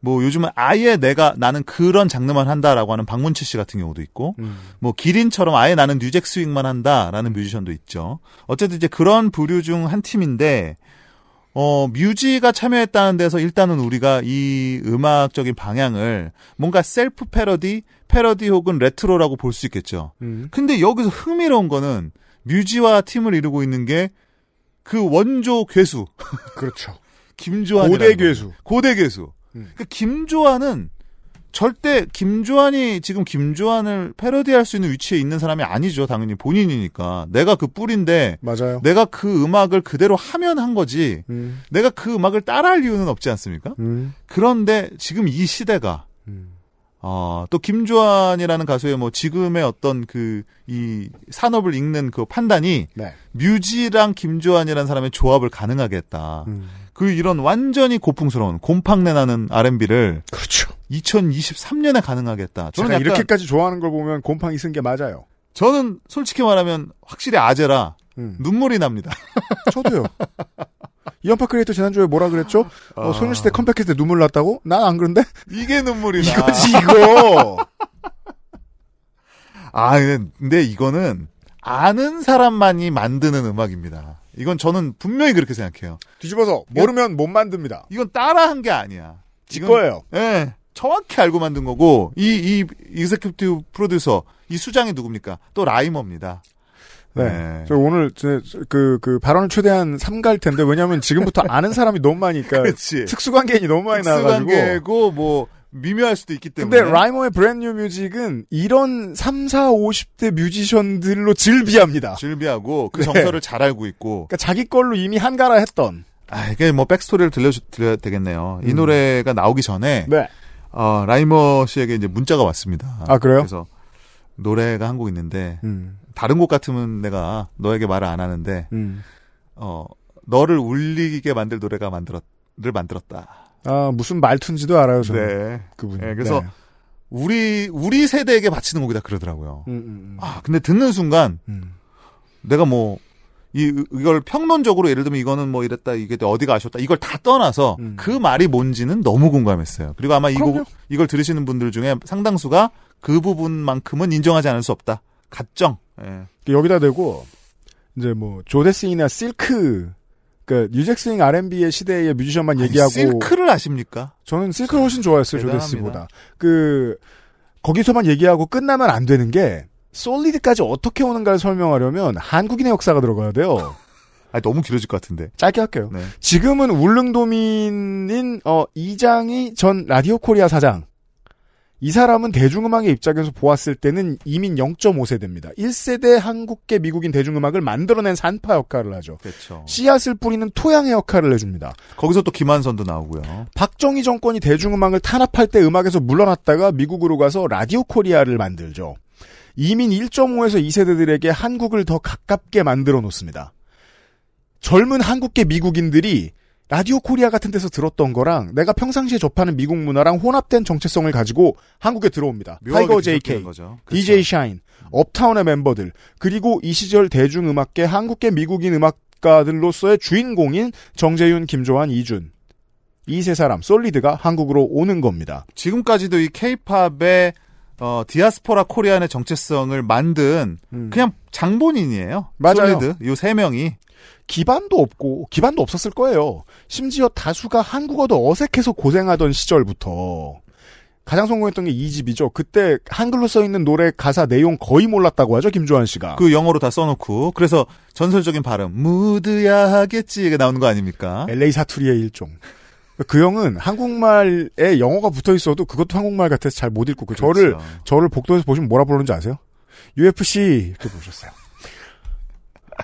뭐 요즘은 아예 내가 나는 그런 장르만 한다라고 하는 박문치 씨 같은 경우도 있고 음. 뭐 기린처럼 아예 나는 new jack swing만 한다라는 뮤지션도 있죠. 어쨌든 이제 그런 부류 중 한 팀인데 어 뮤지가 참여했다는 데서 일단은 우리가 이 음악적인 방향을 뭔가 셀프 패러디, 패러디 혹은 레트로라고 볼 수 있겠죠. 음. 근데 여기서 흥미로운 거는 뮤지와 팀을 이루고 있는 게 그 원조 괴수. 그렇죠. 김조한 고대 괴수. 고대 괴수. 음. 그 김조한은 절대 김조한이 지금 김조한을 패러디할 수 있는 위치에 있는 사람이 아니죠. 당연히 본인이니까. 내가 그 뿌린데 맞아요. 내가 그 음악을 그대로 하면 한 거지. 음. 내가 그 음악을 따라할 이유는 없지 않습니까? 음. 그런데 지금 이 시대가 음. 어, 또 김조한이라는 가수의 뭐 지금의 어떤 그 이 산업을 읽는 그 판단이 네. 뮤지랑 김조한이라는 사람의 조합을 가능하게 했다. 음. 그 이런 완전히 고풍스러운 곰팡내 나는 R&B를 그렇죠. 2023년에 가능하게 했다. 저는 약간 이렇게까지 좋아하는 걸 보면 곰팡이 쓴 게 맞아요. 저는 솔직히 말하면 확실히 아재라 음. 눈물이 납니다. 저도요. 이연파 크리에이터 지난주에 뭐라 그랬죠? 어, 어, 소녀시대 컴팩했을 때 눈물 났다고? 난 안 그런데? 이게 눈물이 나. 이거지, 이거! 아, 근데 이거는 아는 사람만이 만드는 음악입니다. 이건 저는 분명히 그렇게 생각해요. 뒤집어서 모르면 못 만듭니다. 이건 따라한 게 아니야. 지 거예요. 예. 네, 정확히 알고 만든 거고 이이 이세큐티브 프로듀서 이 수장이 누굽니까? 또 라이머입니다. 네. 네. 저 오늘 그, 그 발언을 최대한 삼갈 텐데 왜냐하면 지금부터 아는 사람이 너무 많으니까 특수관계인이 너무 많이 나와가지고 특수관계고 뭐 미묘할 수도 있기 때문에. 근데 라이머의 브랜뉴 뮤직은 이런 3, 4, 50대 뮤지션들로 즐비합니다. 즐비하고 그 네. 정서를 잘 알고 있고. 그러니까 자기 걸로 이미 한가락 했던. 아, 이게 뭐 backstory를 들려주, 드려야 되겠네요. 이 음. 노래가 나오기 전에. 네. 어, 라이머 씨에게 이제 문자가 왔습니다. 아, 그래요? 그래서 노래가 한 곡 있는데, 음. 다른 곡 같으면 내가 너에게 말을 안 하는데, 음. 어, 너를 울리게 만들 노래가 만들었,를 만들었다. 아, 무슨 말투인지도 알아요, 저는. 네. 그분. 네, 그래서 네. 우리 우리 세대에게 바치는 곡이다 그러더라고요. 음, 음, 음. 아, 근데 듣는 순간 음. 내가 뭐 이, 이걸 평론적으로 예를 들면 이거는 뭐 이랬다, 이게 어디가 아쉬웠다, 이걸 다 떠나서 음. 그 말이 뭔지는 너무 공감했어요. 그리고 아마 이곡 이걸 들으시는 분들 중에 상당수가 그 부분만큼은 인정하지 않을 수 없다. 가정. 예. 여기다 대고, 이제 뭐, 조데스이나 실크 그 뉴잭스윙 R&B의 시대의 뮤지션만 아니, 얘기하고 실크를 아십니까? 저는 실크를 훨씬 좋아했어요 조데스보다. 그 거기서만 얘기하고 끝나면 안 되는 게 솔리드까지 어떻게 오는가를 설명하려면 한국인의 역사가 들어가야 돼요. 아 너무 길어질 것 같은데. 짧게 할게요. 네. 지금은 울릉도민인 어 이장이 전 라디오 코리아 사장. 이 사람은 대중음악의 입장에서 보았을 때는 이민 0.5세대입니다. 1세대 한국계 미국인 대중음악을 만들어낸 산파 역할을 하죠. 그렇죠. 씨앗을 뿌리는 토양의 역할을 해줍니다. 거기서 또 김한선도 나오고요. 박정희 정권이 대중음악을 탄압할 때 음악에서 물러났다가 미국으로 가서 라디오 코리아를 만들죠. 이민 1.5에서 2세대들에게 한국을 더 가깝게 만들어 놓습니다. 젊은 한국계 미국인들이 라디오 코리아 같은 데서 들었던 거랑 내가 평상시에 접하는 미국 문화랑 혼합된 정체성을 가지고 한국에 들어옵니다. 타이거 JK, DJ 샤인, 업타운의 멤버들, 그리고 이 시절 대중음악계 한국계 미국인 음악가들로서의 주인공인 정재윤, 김조한, 이준. 이 세 사람, 솔리드가 한국으로 오는 겁니다. 지금까지도 이 케이팝의 어, 디아스포라 Korean의 정체성을 만든 음. 그냥 장본인이에요. 맞아요. 솔리드 요 세 명이 기반도 없고 기반도 없었을 거예요. 심지어 다수가 한국어도 어색해서 고생하던 시절부터 가장 성공했던 게 이 집이죠. 그때 한글로 써 있는 노래 가사 내용 거의 몰랐다고 하죠, 김조한 씨가. 그 영어로 다 써놓고 그래서 전설적인 발음 무드야 하겠지가 나오는 거 아닙니까? LA 사투리의 일종. 그 형은 한국말에 영어가 붙어 있어도 그것도 한국말 같아서 잘 못 읽고 그 그렇죠. 저를 저를 복도에서 보시면 뭐라 부르는지 아세요? UFC 이렇게 부르셨어요.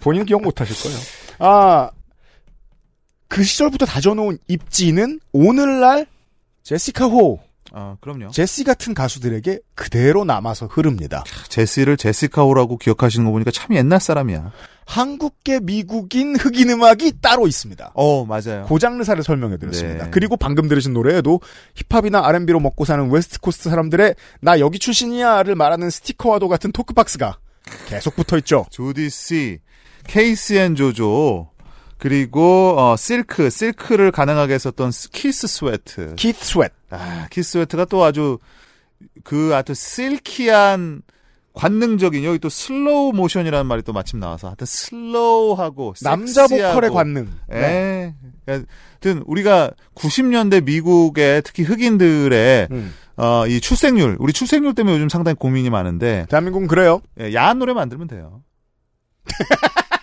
본인은 기억 못 하실 거예요. 아, 그 시절부터 다져놓은 입지는 오늘날 제시카 호. 아, 그럼요. 제시 같은 가수들에게 그대로 남아서 흐릅니다. 제시를 제시카 호라고 기억하시는 거 보니까 참 옛날 사람이야. 한국계 미국인 흑인 음악이 따로 있습니다. 어, 맞아요. 고 장르사를 설명해 드렸습니다. 네. 그리고 방금 들으신 노래에도 힙합이나 R&B로 먹고 사는 West Coast 사람들의 나 여기 출신이야를 말하는 스티커와도 같은 talk box가 계속 붙어 있죠. Jodeci, K-Ci and JoJo, 그리고 어, 실크, 실크를 가능하게 했었던 키스 스웨트. 키스 스웨트. 아, 키스 스웨트가 또 아주 그 아주 silky한 관능적인 여기 또 slow motion이라는 말이 또 마침 나와서 하여튼 slow하고 남자 섹시하고. 보컬의 관능. 예. 네. 하여튼 우리가 90년대 미국의 특히 흑인들의 음. 어, 이 출생률, 우리 출생률 때문에 요즘 상당히 고민이 많은데 대한민국은 그래요. 예, 야한 노래 만들면 돼요.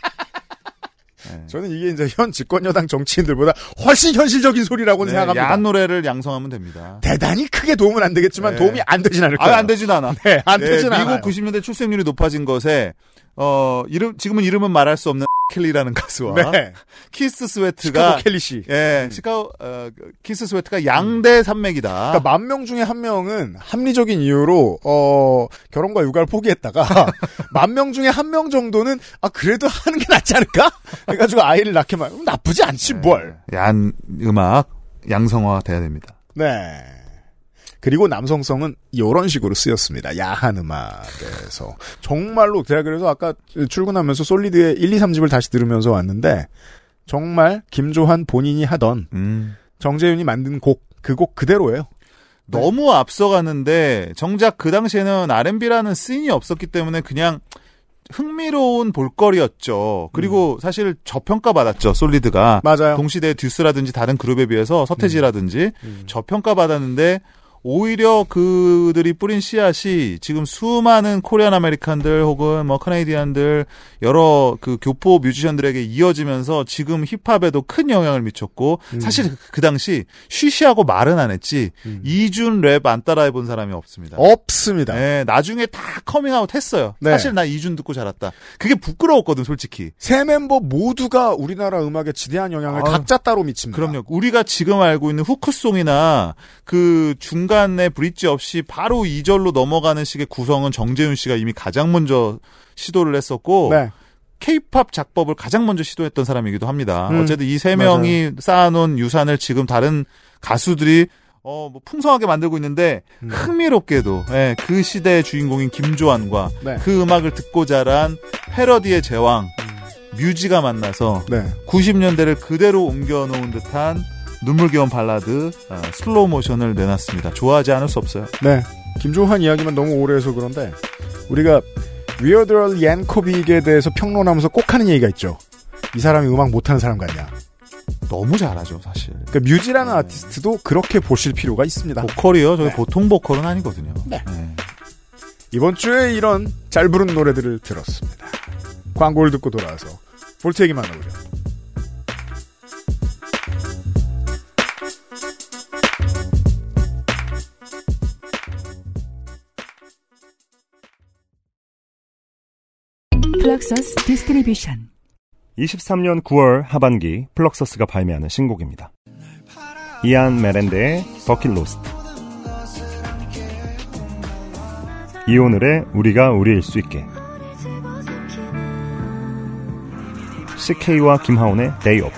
예. 저는 이게 이제 현 집권 여당 정치인들보다 훨씬 현실적인 소리라고는 네, 생각합니다. 야한 노래를 양성하면 됩니다. 대단히 크게 도움은 안 되겠지만 네. 도움이 안 되진 않을 거예요. 아, 안 되진 않아. 네, 안 네, 되진 미국 않아요. 90년대 출생률이 높아진 것에 어 이름 지금은 이름은 말할 수 없는 켈리라는 가수와 네. 키스 스웨트가 켈리 씨. 예 시카고 어, 키스 스웨트가 양대 산맥이다. 그러니까 만 명 중에 한 명은 합리적인 이유로 어 결혼과 육아를 포기했다가 만 명 중에 한 명 정도는 아 그래도 하는 게 낫지 않을까? 해가지고 아이를 낳게 말 나쁘지 않지 뭘. 야한 음악 양성화 돼야 됩니다. 네. 그리고 남성성은 이런 식으로 쓰였습니다. 야한 음악에서. 정말로 제가 그래서 아까 출근하면서 솔리드의 1, 2, 3집을 다시 들으면서 왔는데 정말 김조한 본인이 하던 음. 정재윤이 만든 곡, 그 곡 그대로예요. 너무 앞서가는데 정작 그 당시에는 R&B라는 씬이 없었기 때문에 그냥 흥미로운 볼거리였죠. 그리고 사실 저평가 받았죠. 솔리드가 맞아요. 동시대 듀스라든지 다른 그룹에 비해서 서태지라든지 음. 저평가 받았는데 오히려 그들이 뿌린 씨앗이 지금 수많은 Korean American들 혹은 뭐 Canadian들 여러 그 교포 뮤지션들에게 이어지면서 지금 힙합에도 큰 영향을 미쳤고 음. 사실 그 당시 쉬쉬하고 말은 안 했지 음. 이준 랩 안 따라해 본 사람이 없습니다. 없습니다. 네, 나중에 다 커밍아웃 했어요. 네. 사실 나 이준 듣고 자랐다. 그게 부끄러웠거든, 솔직히. 세 멤버 모두가 우리나라 음악에 지대한 영향을 아유, 각자 따로 미칩니다. 그럼요. 우리가 지금 알고 있는 후크송이나 그 중간 에 브릿지 없이 바로 2절로 넘어가는 식의 구성은 정재윤 씨가 이미 가장 먼저 시도를 했었고 네. 케이팝 작법을 가장 먼저 시도했던 사람이기도 합니다. 음, 어쨌든 이 세 명이 쌓아놓은 유산을 지금 다른 가수들이 어, 뭐 풍성하게 만들고 있는데 음. 흥미롭게도 예, 그 시대의 주인공인 김조한과 네. 그 음악을 듣고 자란 패러디의 제왕 뮤지가 만나서 네. 90년대를 그대로 옮겨놓은 듯한 눈물겨운 발라드 어, Slow Motion을 내놨습니다. 좋아하지 않을 수 없어요. 네. 김조한 이야기만 너무 오래 해서 그런데 우리가 Weird Al Yankovic에 대해서 평론하면서 꼭 하는 얘기가 있죠. 이 사람이 음악 못하는 사람 같냐. 너무 잘하죠, 사실. 그러니까 뮤지라는 아티스트도 그렇게 보실 필요가 있습니다. 보컬이요. 저게 네. 보통 보컬은 아니거든요. 네. 이번 주에 이런 잘 부른 노래들을 들었습니다. 광고를 듣고 돌아와서 볼트 얘기 만나보죠. 플럭서스 Distribution. 23년 9월 하반기 플럭서스가 발매하는 신곡입니다. 이안 메렌데의 Bucket Lost. 이오늘의 우리가 우리일 수 있게. CK와 김하온의 Day Off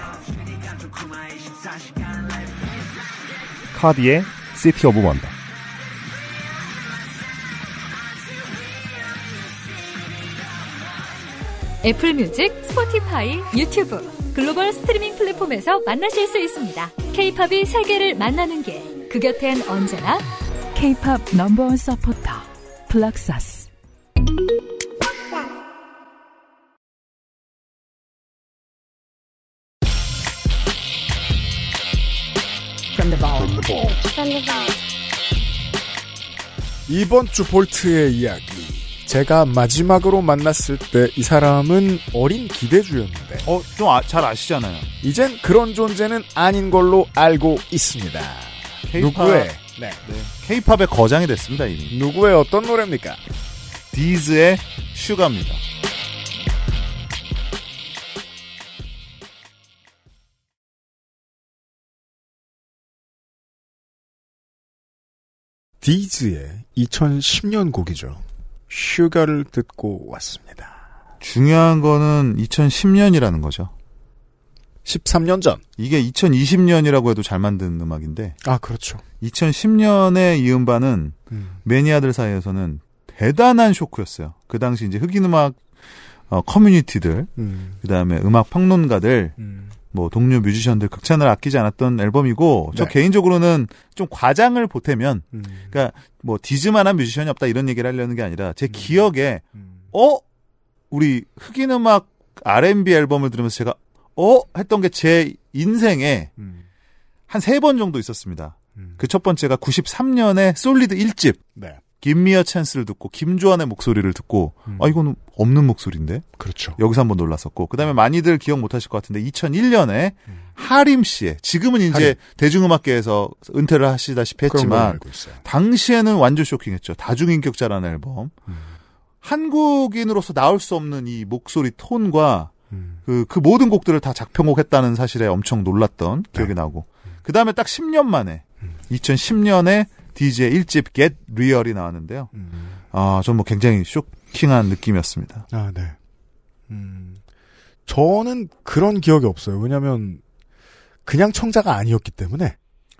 카디의 City of Wonder 애플 뮤직, 스포티파이, 유튜브, 글로벌 스트리밍 플랫폼에서 만나실 수 있습니다. 케이팝이 세계를 만나는 길. 그 곁엔 언제나 K-팝 넘버원 서포터 플럭서스 이번 주 볼트의 이야기. 제가 마지막으로 만났을 때 이 사람은 어린 기대주였는데 어, 좀 잘 아시잖아요. 이젠 그런 존재는 아닌 걸로 알고 있습니다. K-팝, 누구의 네. 네. K-팝의 거장이 됐습니다, 이미. 누구의 어떤 노래입니까? 디즈의 슈가입니다. 디즈의 2010년 곡이죠. 슈가를 듣고 왔습니다. 중요한 거는 2010년이라는 거죠. 13년 전. 이게 2020년이라고 해도 잘 만든 음악인데 아, 그렇죠. 2010년의 이 음반은 음. 매니아들 사이에서는 대단한 쇼크였어요. 그 당시 이제 흑인 음악 어, 커뮤니티들, 음. 그 다음에 음악 평론가들, 음. 뭐 동료 뮤지션들 극찬을 아끼지 않았던 앨범이고 저 네. 개인적으로는 좀 과장을 보태면 음. 그러니까 뭐 디즈만한 뮤지션이 없다 이런 얘기를 하려는 게 아니라 제 음. 기억에 음. 어 우리 흑인 음악 R&B 앨범을 들으면서 제가 어 했던 게 제 인생에 음. 한세 번 정도 있었습니다. 음. 그첫 번째가 93년에 솔리드 1집. 네. 김미어 찬스를 듣고 김조한의 목소리를 듣고 음. 아 이거는 없는 목소리인데. 그렇죠. 여기서 한번 놀랐었고 그다음에 많이들 기억 못 하실 것 같은데 2001년에 음. 하림 씨의 지금은 이제 하림. 대중음악계에서 은퇴를 하시다시피 했지만 당시에는 완전 쇼킹했죠. 다중인격자라는 앨범. 음. 한국인으로서 나올 수 없는 이 목소리 톤과 음. 그, 그 모든 곡들을 다 작편곡했다는 사실에 엄청 놀랐던 기억이 네. 나고. 그 다음에 딱 10년 만에, 음. 2010년에 DJ의 1집 Get Real이 나왔는데요. 음. 아, 전 뭐 굉장히 쇼킹한 느낌이었습니다. 아, 네. 음. 저는 그런 기억이 없어요. 왜냐면, 그냥 청자가 아니었기 때문에.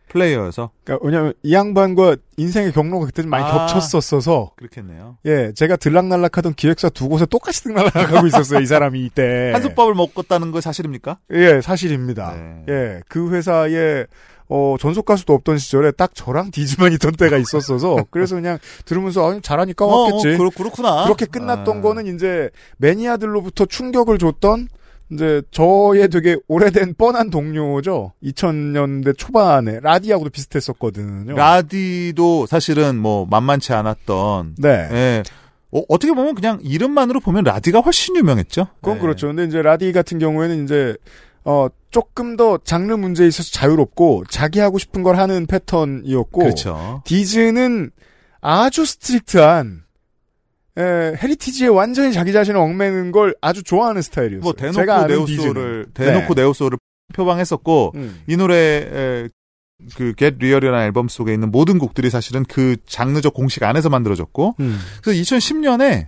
플레이어여서. 그러니까 왜냐면 이 양반과 인생의 경로가 그때 좀 많이 아, 겹쳤었어서. 그렇겠네요. 예, 제가 들락날락하던 기획사 두 곳에 똑같이 들락날락하고 있었어요. 이 사람이 이때. 한솥밥을 먹었다는 거 사실입니까? 예, 사실입니다. 네. 예, 그 회사에 어, 전속 가수도 없던 시절에 딱 저랑 디즈만 있던 때가 있었어서 그래서 그냥 들으면서 아, 잘하니까 왔겠지. 어, 어, 그렇, 구나 그렇게 끝났던 아. 거는 이제 매니아들로부터 충격을 줬던 이제 저의 되게 오래된 뻔한 동료죠. 2000년대 초반에 라디하고도 비슷했었거든요. 라디도 사실은 뭐 만만치 않았던. 네. 예. 어떻게 보면 그냥 이름만으로 보면 라디가 훨씬 유명했죠. 그건 네. 그렇죠. 근데 이제 라디 같은 경우에는 이제 어 조금 더 장르 문제에 있어서 자유롭고 자기 하고 싶은 걸 하는 패턴이었고 그렇죠. 디즈는 아주 strict한 에, heritage에 완전히 자기 자신을 얽매는 걸 아주 좋아하는 스타일이었어요. 뭐 대놓고 neo soul을 대놓고 네. neo soul을 표방했었고 음. 이 노래 에, 그 Get Real이라는 앨범 속에 있는 모든 곡들이 사실은 그 장르적 공식 안에서 만들어졌고 음. 그래서 2010년에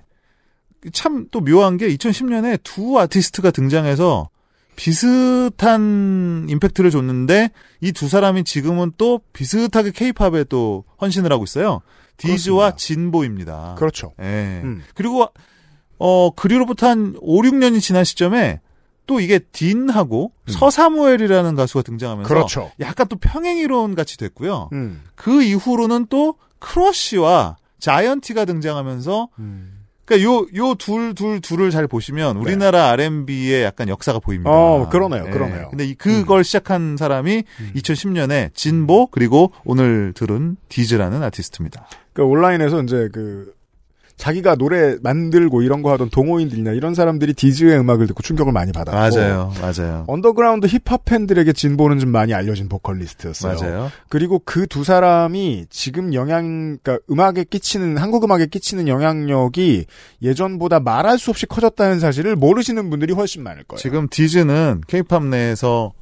참 또 묘한 게 2010년에 두 아티스트가 등장해서 비슷한 임팩트를 줬는데 이 두 사람이 지금은 또 비슷하게 케이팝에 또 헌신을 하고 있어요. 디즈와 진보입니다. 그렇죠. 예. 음. 그리고 어 그리로부터 한 5, 6년이 지난 시점에 또 이게 딘하고 음. 서사무엘이라는 가수가 등장하면서 그렇죠. 약간 또 평행 이론 같이 됐고요. 음. 그 이후로는 또 크러쉬와 자이언티가 등장하면서 음. 그러니까 요 요 둘 둘 둘을 잘 보시면 네. 우리나라 네. R&B의 약간 역사가 보입니다. 어, 그러네요. 네. 그러네요. 근데 이, 그걸 음. 시작한 사람이 음. 2010년에 진보 그리고 오늘 들은 디즈라는 아티스트입니다. 그 온라인에서 이제 그 자기가 노래 만들고 이런 거 하던 동호인들이나 이런 사람들이 디즈의 음악을 듣고 충격을 많이 받았고 맞아요, 맞아요. 언더그라운드 힙합 팬들에게 진보는 좀 많이 알려진 보컬리스트였어요. 맞아요. 그리고 그 두 사람이 지금 영향, 그러니까 음악에 끼치는 한국 음악에 끼치는 영향력이 예전보다 말할 수 없이 커졌다는 사실을 모르시는 분들이 훨씬 많을 거예요. 지금 디즈는 케이팝 내에서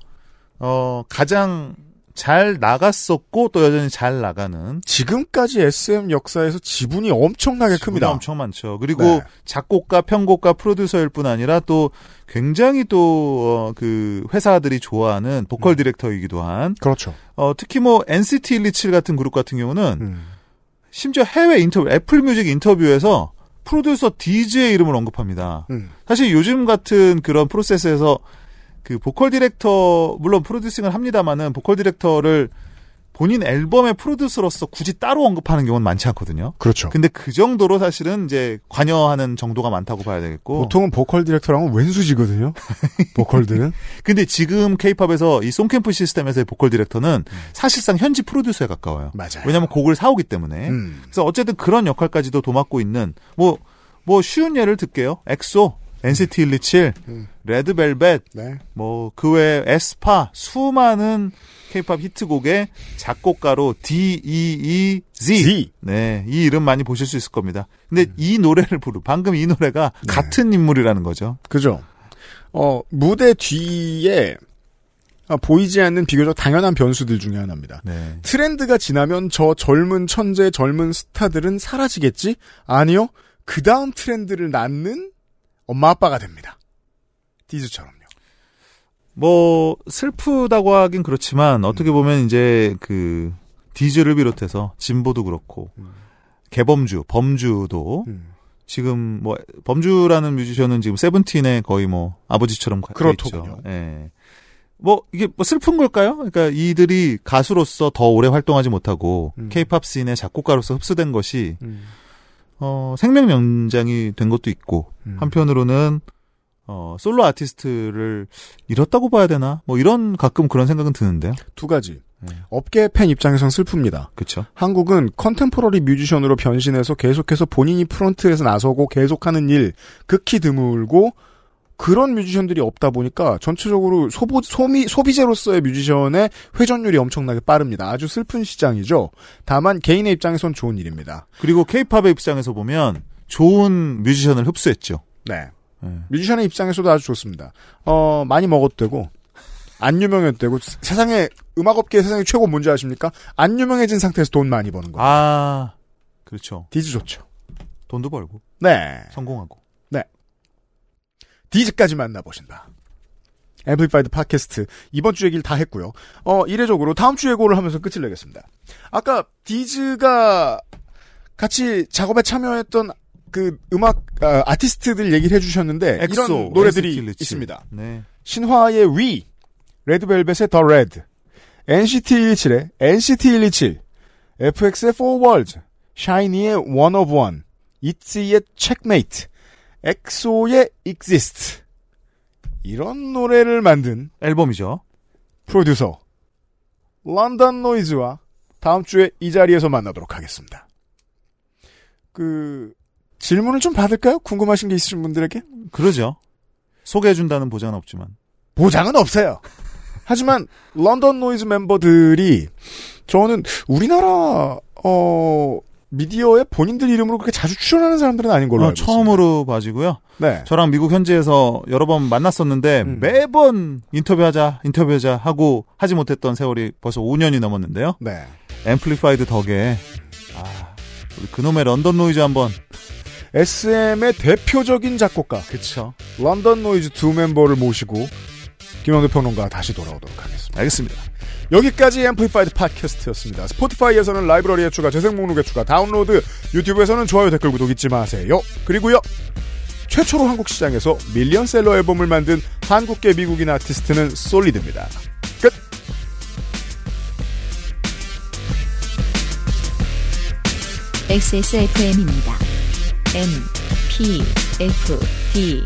어 가장 잘 나갔었고 또 여전히 잘 나가는 지금까지 SM 역사에서 지분이 엄청나게 지분이 큽니다. 엄청 많죠. 그리고 네. 작곡가, 편곡가, 프로듀서일 뿐 아니라 또 굉장히 또그 어, 회사들이 좋아하는 보컬 음. 디렉터이기도 한 그렇죠. 어, 특히 뭐 NCT 127 같은 그룹 같은 경우는 음. 심지어 해외 인터뷰, 애플 뮤직 인터뷰에서 프로듀서 디즈의 이름을 언급합니다. 음. 사실 요즘 같은 그런 프로세스에서 그 보컬 디렉터 물론 프로듀싱을 합니다만은 보컬 디렉터를 본인 앨범의 프로듀서로서 굳이 따로 언급하는 경우는 많지 않거든요. 그렇죠. 근데 그 정도로 사실은 이제 관여하는 정도가 많다고 봐야 되겠고. 보통은 보컬 디렉터랑은 웬수지거든요. 보컬들은. 근데 지금 케이팝에서 이 song camp 시스템에서의 보컬 디렉터는 음. 사실상 현지 프로듀서에 가까워요. 맞아요. 왜냐하면 곡을 사오기 때문에. 음. 그래서 어쨌든 그런 역할까지도 도맡고 있는 뭐뭐 뭐 쉬운 예를 들게요. 엑소 NCT 127, 음. 레드벨벳, 네. 뭐그 외 에스파 수많은 케이팝 히트곡의 작곡가로 D E E Z. Z. 네, 이 이름 많이 보실 수 있을 겁니다. 근데 음. 이 노래를 부르 방금 이 노래가 네. 같은 인물이라는 거죠. 그죠. 어, 무대 뒤에 아, 보이지 않는 비교적 당연한 변수들 중에 하나입니다. 네. 트렌드가 지나면 저 젊은 천재, 젊은 스타들은 사라지겠지? 아니요. 그 다음 트렌드를 낳는 엄마 아빠가 됩니다. 디즈처럼요. 뭐 슬프다고 하긴 그렇지만 어떻게 음. 보면 이제 그 디즈를 비롯해서 진보도 그렇고 음. 개범주, 범주도 음. 지금 뭐 범주라는 뮤지션은 지금 세븐틴의 거의 뭐 아버지처럼 그렇죠. 예. 뭐 이게 뭐 슬픈 걸까요? 그러니까 이들이 가수로서 더 오래 활동하지 못하고 음. 케이팝 씬의 작곡가로서 흡수된 것이 음. 어 생명 연장이 된 것도 있고 음. 한편으로는 어 솔로 아티스트를 잃었다고 봐야 되나? 뭐 이런 가끔 그런 생각은 드는데요. 두 가지. 네. 업계 팬 입장에선 슬픕니다. 그렇죠. 한국은 contemporary 뮤지션으로 변신해서 계속해서 본인이 프론트에서 나서고 계속하는 일 극히 드물고 그런 뮤지션들이 없다 보니까 전체적으로 소보, 소미, 소비재로서의 뮤지션의 회전율이 엄청나게 빠릅니다. 아주 슬픈 시장이죠. 다만 개인의 입장에선 좋은 일입니다. 그리고 케이팝의 입장에서 보면 좋은 뮤지션을 흡수했죠. 네. 네. 뮤지션의 입장에서도 아주 좋습니다. 어, 나이 먹어도 되고, 안 유명해도 되고, 세상에, 음악업계 세상에 최고 뭔지 아십니까? 안 유명해진 상태에서 돈 많이 버는 거. 아, 그렇죠. 디즈 좋죠. 돈도 벌고. 네. 성공하고. 디즈까지 만나봤습니다. Amplified 팟캐스트 이번 주 얘기를 다 했고요. 어 이례적으로 다음 주 예고를 하면서 끝을 내겠습니다. 아까 디즈가 같이 작업에 참여했던 그 음악 아, 아티스트들 얘기를 해주셨는데 엑소, 이런 노래들이 있습니다. 네. 신화의 We, 레드벨벳의 The Red, NCT 127의 NCT 127, FX의 Four Walls, 샤이니의 One of One, 있지의 Checkmate, 엑소의 Exist 이런 노래를 만든 앨범이죠. 프로듀서 런던 노이즈와 다음 주에 이 자리에서 만나도록 하겠습니다. 그 질문을 좀 받을까요? 궁금하신 게 있으신 분들에게? 그러죠. 소개해준다는 보장은 없지만. 보장은 없어요. 하지만 런던 노이즈 멤버들이 저는 우리나라 어 미디어에 본인들 이름으로 그렇게 자주 출연하는 사람들은 아닌 걸로 어, 알고 처음으로 있습니다. 봐지고요. 네. 저랑 미국 현지에서 여러 번 만났었는데 음. 매번 인터뷰하자 인터뷰하자 하고 하지 못했던 세월이 벌써 5년이 넘었는데요. 네. Amplified 덕에 아, 우리 그놈의 런던 노이즈 한번 SM의 대표적인 작곡가 그렇죠. 런던 노이즈 두 멤버를 모시고 김영대 평론가 다시 돌아오도록 하겠습니다. 알겠습니다. 여기까지 Amplified 팟캐스트였습니다. 스포티파이에서는 라이브러리에 추가, 재생 목록에 추가, 다운로드, 유튜브에서는 좋아요, 댓글, 구독 잊지 마세요. 그리고요. 최초로 한국 시장에서 밀리언셀러 앨범을 만든 한국계 미국인 아티스트는 솔리드입니다. 끝! XSFM입니다. M, P, F, D,